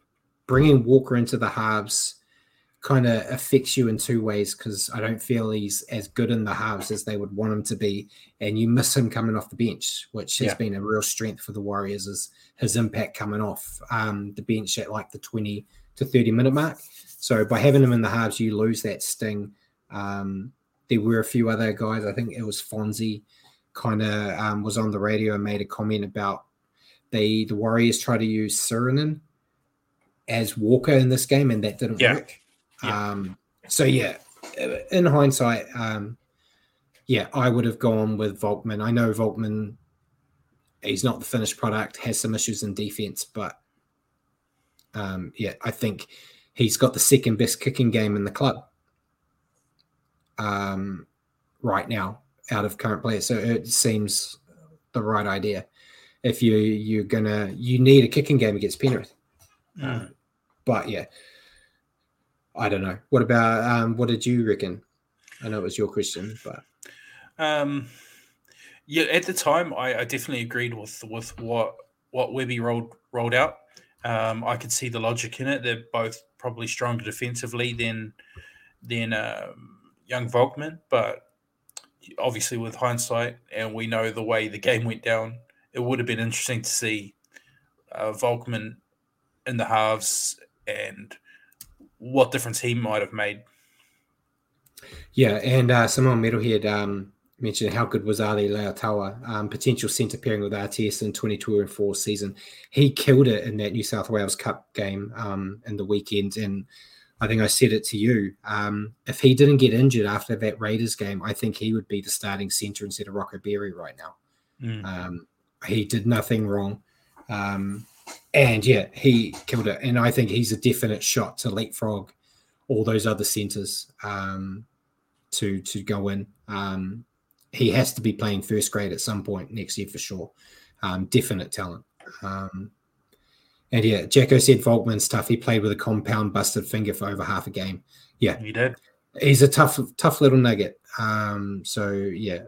bringing Walker into the halves kind of affects you in two ways because I don't feel he's as good in the halves as they would want him to be, and you miss him coming off the bench, which has yeah. been a real strength for the Warriors. Is his impact coming off um, the bench at like the twenty to thirty minute mark? So by having him in the halves, you lose that sting. Um, there were a few other guys. I think it was Fonzie, kind of um, was on the radio and made a comment about they the Warriors try to use Sironen as Walker in this game, and that didn't yeah. work. Yeah. Um, so yeah, in hindsight, um, yeah, I would have gone with Volkman. I know Volkman, he's not the finished product, has some issues in defense, but um, yeah, I think he's got the second best kicking game in the club um, right now out of current players. So it seems the right idea. If you you're gonna you need a kicking game against Penrith, mm. but yeah, I don't know. What about um, what did you reckon? I know it was your question, but um, yeah, at the time, I, I definitely agreed with with what what Webby rolled rolled out. Um, I could see the logic in it. They're both probably stronger defensively than than um, young Volkman, but obviously with hindsight, and we know the way the game went down, it would have been interesting to see uh, Volkman in the halves and what difference he might have made. Yeah, and uh, Simon Metalhead um, mentioned how good was Ali Leiataua, um, potential centre pairing with RTS in 22 and 4 season. He killed it in that New South Wales Cup game um, in the weekend. And I think I said it to you. Um, if he didn't get injured after that Raiders game, I think he would be the starting centre instead of Rocco Berry right now. Mm. Um, he did nothing wrong. Um, and yeah, he killed it. And I think he's a definite shot to leapfrog all those other centres um, to to go in. Um, he has to be playing first grade at some point next year for sure. Um, definite talent. Um, and yeah, Jacko said Volkman's tough. He played with a compound busted finger for over half a game. Yeah, he did. He's a tough, tough little nugget. Um, so yeah,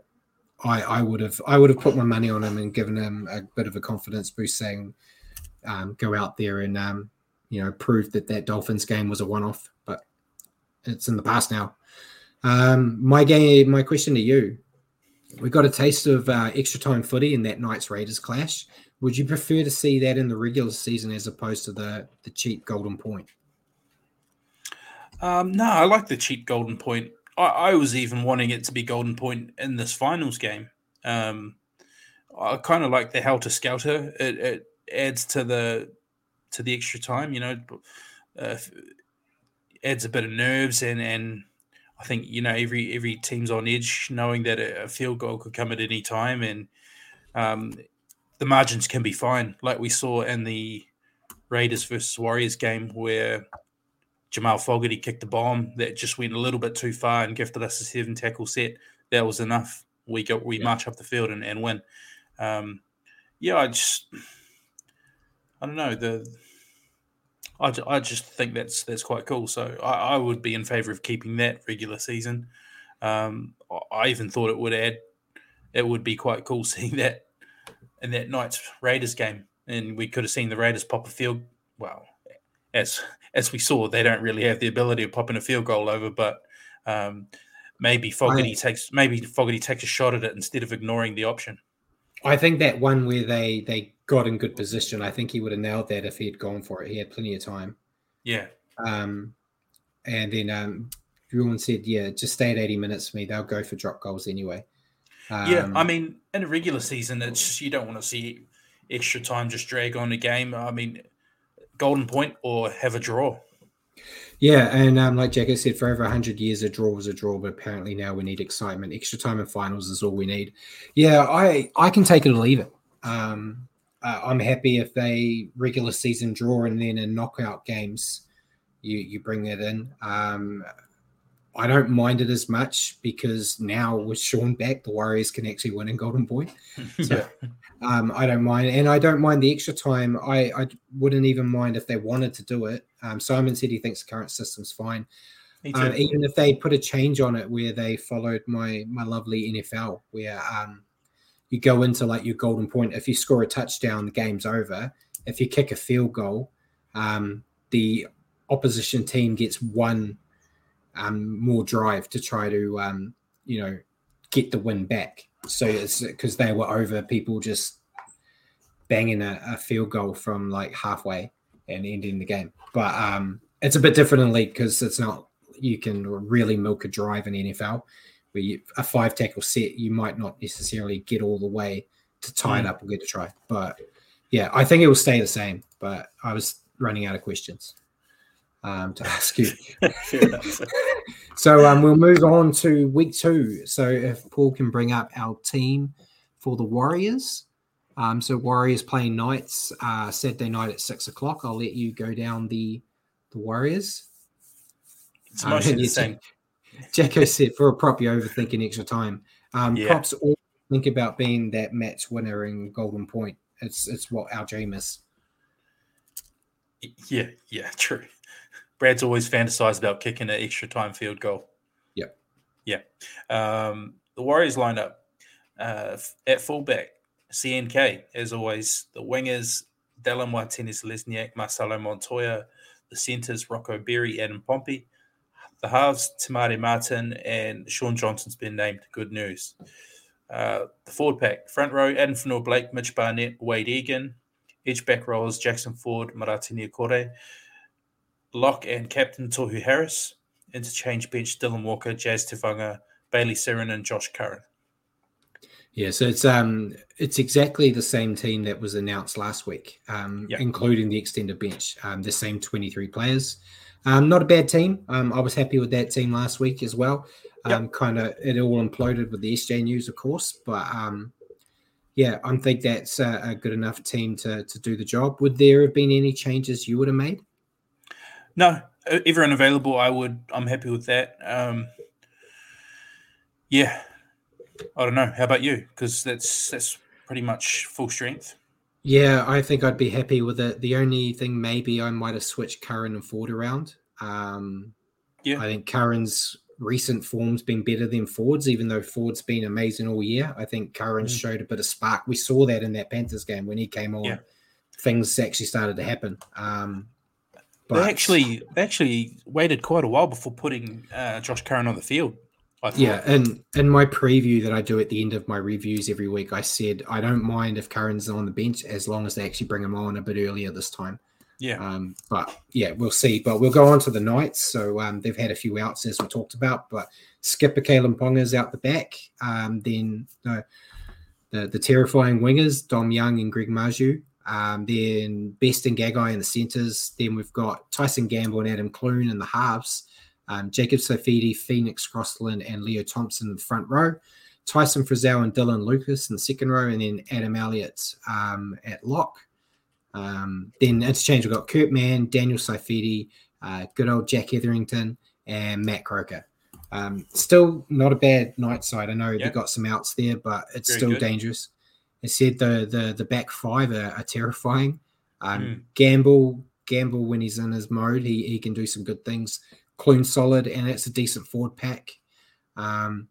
I, I would have, I would have put my money on him and given him a bit of a confidence boost, saying, um, "Go out there and um, you know prove that that Dolphins game was a one-off." But it's in the past now. Um, my game, my question to you: we got a taste of uh, extra time footy in that Knights Raiders clash. Would you prefer to see that in the regular season as opposed to the the cheap golden point? Um, no, I like the cheap golden point. I, I, was even wanting it to be golden point in this finals game. Um, I kind of like the helter skelter. It, it, adds to the to the extra time. You know, uh, adds a bit of nerves and and I think you know every every team's on edge, knowing that a, field goal could come at any time, and um, the margins can be fine, like we saw in the Raiders versus Warriors game, where Jamal Fogarty kicked a bomb that just went a little bit too far and gifted us a seven tackle set. That was enough. We go, we yeah. march up the field and, and win. Um, yeah, I just, I don't know the I, I just think that's that's quite cool. So I, I would be in favour of keeping that regular season. Um, I even thought it would add, it would be quite cool seeing that in that Knights Raiders game, and we could have seen the Raiders pop a field. Well, as as we saw, they don't really have the ability of popping a field goal over, but um, maybe Fogarty I, takes maybe Fogarty takes a shot at it instead of ignoring the option. I think that one where they they got in good position, I think he would have nailed that if he had gone for it. He had plenty of time. Yeah. Um, and then um, said, yeah, just stay at 80 minutes for me. They'll go for drop goals anyway. Um, yeah, I mean, in a regular season, it's you don't want to see extra time just drag on a game. I mean, golden point or have a draw. Yeah, and um, like Jacko said, for over 100 years, a draw was a draw, but apparently now we need excitement. Extra time in finals is all we need. Yeah, I, I can take it or leave it. Um, uh, I'm happy if they regular season draw and then in knockout games, you, you bring that in. Um, I don't mind it as much because now with Shaun back, the Warriors can actually win in Golden Point. So um, I don't mind, and I don't mind the extra time. I, I wouldn't even mind if they wanted to do it. Um, Simon said he thinks the current system's fine. Um, even if they put a change on it where they followed my my lovely NFL, where um, you go into like your golden point. If you score a touchdown, the game's over. If you kick a field goal, um, the opposition team gets one um, more drive to try to um, you know get the win back. So it's because they were over people just banging a, a, field goal from like halfway and ending the game. But um, it's a bit different in league because it's not you can really milk a drive in NFL where you, a five tackle set you might not necessarily get all the way to tie mm. it up and get a try. But yeah, I think it will stay the same. But I was running out of questions um, to ask you. so um, we'll move on to week two. So if Paul can bring up our team for the Warriors. Um, so Warriors playing Knights uh, Saturday night at six o'clock. I'll let you go down the the Warriors. It's um, mostly the same. Jacko said for a prop, you're overthinking extra time. Um, yeah. Props all think about being that match winner in Golden Point. It's it's what our dream is. Yeah, yeah, true. Brad's always fantasized about kicking an extra time field goal. Yeah. Yeah. Um, the Warriors lineup uh, at fullback, CNK, as always. The wingers, Dallin Watene-Zelezniak, Marcelo Montoya. The centers, Rocco Berry, Adam Pompey. The halves, Te Maire Martin and Shaun Johnson's been named. Good news. Uh, the forward pack, front row, Addin Fonua-Blake, Mitch Barnett, Wayde Egan. Edge back rowers, Jackson Ford, Marata Niukore. Lock and captain Tohu Harris. Interchange bench Dylan Walker, Jazz Tevaga, Bayley Sironen, and Josh Curran. Yeah, so it's um it's exactly the same team that was announced last week, um, yep. including the extended bench. Um, the same twenty three players. Um, not a bad team. Um, I was happy with that team last week as well. Um, yep. kind of it all imploded with the SJ news, of course, but um, yeah, I think that's a, a good enough team to to do the job. Would there have been any changes you would have made? No, everyone available. I would. I'm happy with that. Um, yeah, I don't know. How about you? Because that's that's pretty much full strength. Yeah, I think I'd be happy with it. The only thing maybe I might have switched Curran and Ford around. Um, yeah, I think Curran's recent form's been better than Ford's, even though Ford's been amazing all year. I think Curran mm. showed a bit of spark. We saw that in that Panthers game when he came on. Yeah. Things actually started to happen. Um, but, they actually they actually waited quite a while before putting uh, Josh Curran on the field. Yeah, and in my preview that I do at the end of my reviews every week, I said I don't mind if Curran's on the bench as long as they actually bring him on a bit earlier this time. Yeah. Um, but yeah, we'll see. But we'll go on to the Knights. So um, they've had a few outs as we talked about, but skipper Kalyn Ponga's out the back. Um, then the the terrifying wingers Dom Young and Greg Marzhew. Um, then Best and Gagai in the centres. Then we've got Tyson Gamble and Adam Clune in the halves. Um, Jacob Saifiti, Phoenix Crossland, and Leo Thompson in the front row. Tyson Frizell and Dylan Lucas in the second row, and then Adam Elliott um, at lock. Um, then interchange, we've got Kurt Mann, Daniel Saifiti, uh, good old Jack Hetherington, and Matt Croker. Um, still not a bad Knight side. I know they've got some outs there, but it's Very still good. dangerous. It said the the the back five are, are terrifying. Um, mm. Gamble Gamble when he's in his mode, he he can do some good things. Clune solid, and it's a decent forward pack. Um,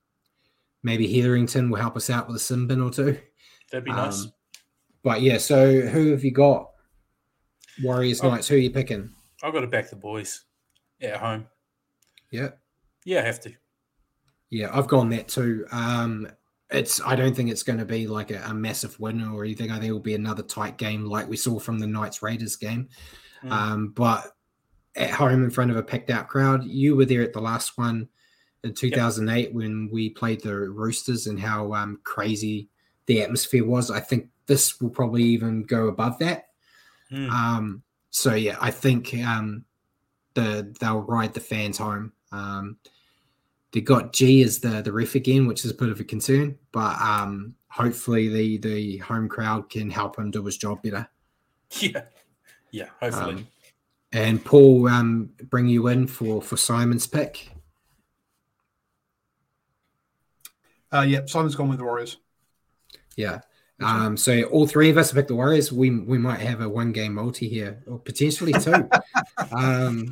maybe Hetherington will help us out with a sim bin or two. That'd be nice. Um, but yeah, so who have you got? Warriors Knights. Who are you picking? I've got to back the boys at home. Yeah. Yeah, I have to. Yeah, I've gone that too. Um, it's I don't think it's going to be like a, a, massive win or anything. I think it'll be another tight game like we saw from the Knights Raiders game. Mm. Um, but at home in front of a packed out crowd, you were there at the last one. in 2008 yep. when we played the Roosters and how um, crazy the atmosphere was. I think this will probably even go above that. Mm. Um, so yeah, I think um, the they'll ride the fans home. They got G as the the ref again, which is a bit of a concern, but um, hopefully the the home crowd can help him do his job better. Yeah, yeah, hopefully. Um, and Paul, um, bring you in for for Simon's pick. Uh, yeah, Simon's gone with the Warriors. Yeah. Um, so all three of us have picked the Warriors. We we might have a one game multi here, or potentially two. um,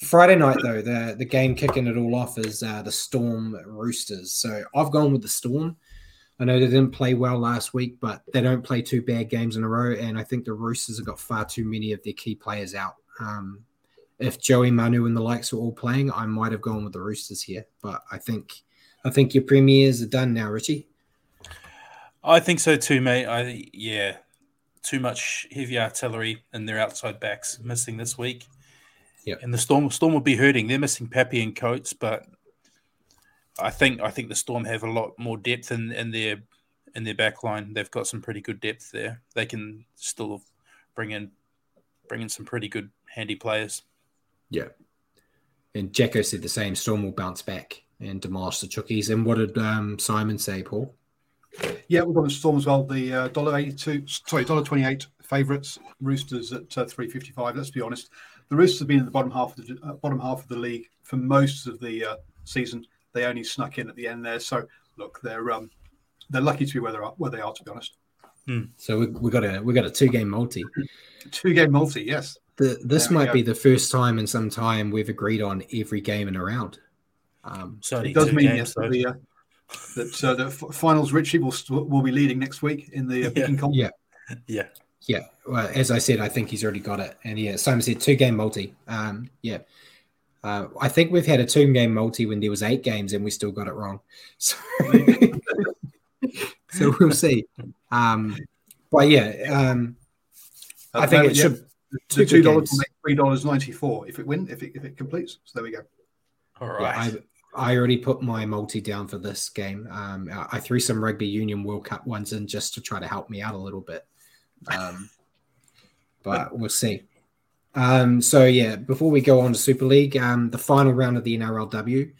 Friday night though, the the game kicking it all off is uh, the Storm Roosters. So I've gone with the Storm. I know they didn't play well last week, but they don't play two bad games in a row, and I think the Roosters have got far too many of their key players out. Um, if Joey Manu and the likes are all playing, I might have gone with the Roosters here, but I think I think your premiers are done now, Richie. I think so too, mate. I yeah, too much heavy artillery and their outside backs missing this week. Yeah, and the storm storm will be hurting. They're missing Pappy and Coates, but I think I think the Storm have a lot more depth in, in their in their back line. They've got some pretty good depth there. They can still bring in bring in some pretty good handy players. Yeah, and Jacko said the same. Storm will bounce back and demolish the Chookies. And what did um, Simon say, Paul? Yeah, we've got the Storm as well. The uh, dollar eighty-two, sorry, dollar twenty-eight favourites. Roosters at uh, three fifty-five. Let's be honest, the Roosters have been in the bottom half of the uh, bottom half of the league for most of the uh, season. They only snuck in at the end there. So look, they're um, they're lucky to be where they are. Where they are, to be honest. Hmm. So we, we got a we got a two game multi. two game multi, yes. The, this there might be the first time in some time we've agreed on every game in a round. Um, so it does mean yes, that the, uh, that uh, the finals Richie will will be leading next week in the uh, yeah. comp. Yeah, yeah, yeah. Well, as I said, I think he's already got it, and yeah, Simon said two game multi. Um, yeah. Uh, I think we've had a two game multi when there was eight games and we still got it wrong. So, so we'll see. Um, but yeah, um, I think it should. The two dollars will make three dollars ninety four if it win if it if it completes. So there we go. All right. Yeah, I, I already put my multi down for this game. Um, I threw some rugby union World Cup ones in just to try to help me out a little bit. Um, but we'll see. Um, so yeah, before we go on to Super League, um, the final round of the NRLW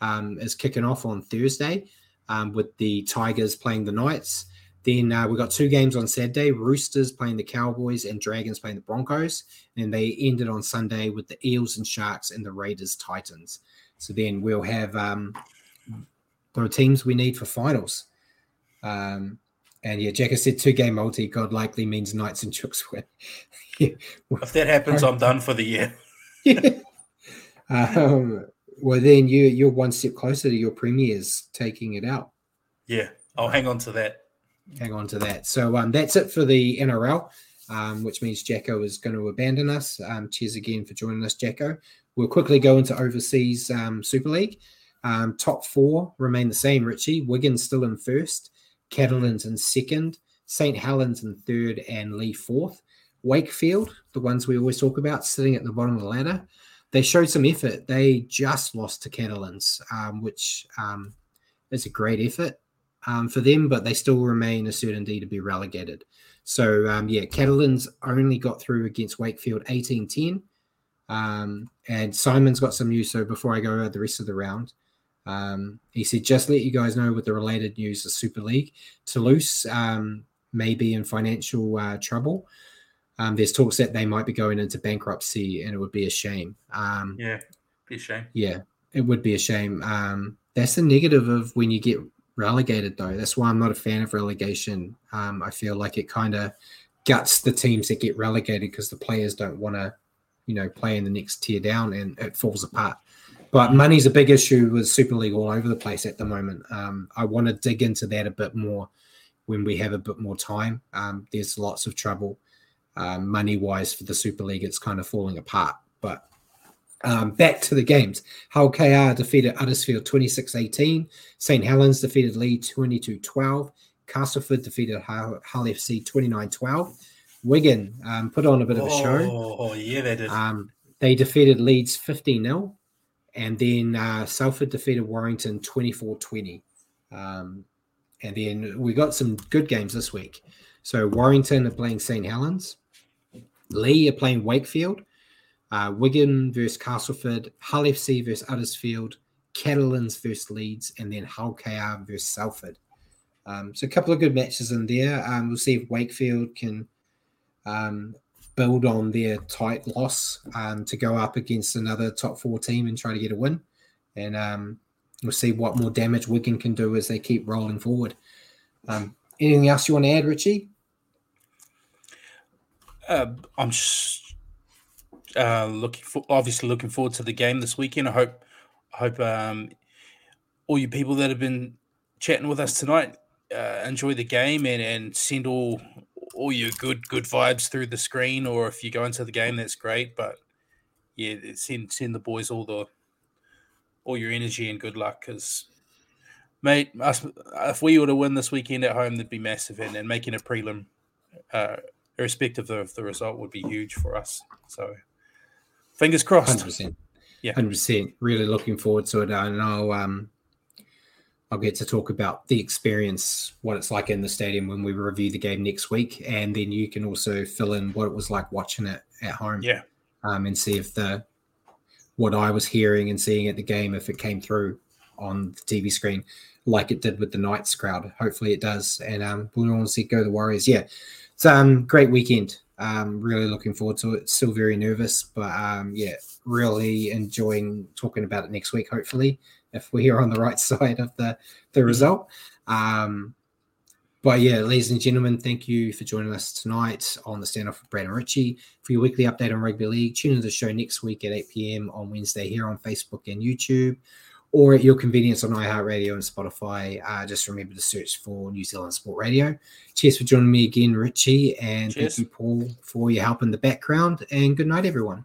um, is kicking off on Thursday um, with the Tigers playing the Knights. Then uh, we got two games on Saturday: Roosters playing the Cowboys and Dragons playing the Broncos. And they ended on Sunday with the Eels and Sharks and the Raiders Titans. So then we'll have um, the teams we need for finals. Um, and yeah, Jack has said two game multi. God likely means Knights and Chooks win. if that happens, I'm done for the year. um, well, then you you're one step closer to your premiers taking it out. Yeah, I'll hang on to that. Hang on to that. So um, that's it for the NRL, um, which means Jacko is going to abandon us. Um, cheers again for joining us, Jacko. We'll quickly go into overseas um, Super League. Um, top four remain the same. Richie Wigan's still in first. Catalans in second, St. Helens in third, and Leigh fourth. Wakefield, the ones we always talk about, sitting at the bottom of the ladder. They showed some effort. They just lost to Catalans, um, which um, is a great effort um, for them, but they still remain a certainty to be relegated. So, um, yeah, Catalans only got through against Wakefield 18 10. Um, and Simon's got some news. So, before I go over the rest of the round, um, he said, just let you guys know with the related news of Super League, Toulouse um, may be in financial uh, trouble. Um, there's talks that they might be going into bankruptcy, and it would be a shame. Um, yeah, be a shame. Yeah, it would be a shame. Um, that's the negative of when you get relegated, though. That's why I'm not a fan of relegation. Um, I feel like it kind of guts the teams that get relegated because the players don't want to, you know, play in the next tier down, and it falls apart. But money's a big issue with Super League all over the place at the moment. Um, I want to dig into that a bit more when we have a bit more time. Um, there's lots of trouble um, money wise for the Super League. It's kind of falling apart. But um, back to the games. Hull KR defeated Huddersfield 26 18. St. Helens defeated Leigh 22 12. Castleford defeated Hull, FC 29 12. Wigan um, put on a bit of a show. Oh, yeah, they did. Um, they defeated Leeds 50 0 And then uh, Salford defeated Warrington 24 20. Um, and then we got some good games this week. So Warrington are playing St. Helens. Leigh are playing Wakefield. Uh, Wigan versus Castleford. Hull FC versus Uddersfield. Catalans versus Leeds. And then Hull KR versus Salford. Um, so a couple of good matches in there. Um, we'll see if Wakefield can um, build on their tight loss um, to go up against another top four team and try to get a win. And um, we'll see what more damage Wigan can do as they keep rolling forward. Um, anything else you want to add, Richie? Uh, I'm just uh, looking for, obviously looking forward to the game this weekend. I hope, I hope um, all you people that have been chatting with us tonight uh, enjoy the game and, and send all all your good good vibes through the screen. Or if you go into the game, that's great. But yeah, send send the boys all the all your energy and good luck because mate, us, if we were to win this weekend at home, that'd be massive, and, and making a prelim, uh, irrespective of the result, would be huge for us. So, fingers crossed. 100%. Yeah, hundred percent. Really looking forward to it, I know um, I'll get to talk about the experience, what it's like in the stadium when we review the game next week, and then you can also fill in what it was like watching it at home. Yeah, um, and see if the what I was hearing and seeing at the game if it came through on the TV screen like it did with the Knights crowd. Hopefully it does. And um, we'll see go the Warriors. Yeah, it's um great weekend. Um, really looking forward to it. Still very nervous, but um, yeah, really enjoying talking about it next week. Hopefully, if we are on the right side of the the result. Um, but yeah, ladies and gentlemen, thank you for joining us tonight on the standoff with Brad and Richie for your weekly update on rugby league. Tune into the show next week at 8 p.m. on Wednesday here on Facebook and YouTube or at your convenience on iHeartRadio and Spotify. Uh, just remember to search for New Zealand Sport Radio. Cheers for joining me again, Richie. And Cheers. thank you, Paul, for your help in the background. And good night, everyone.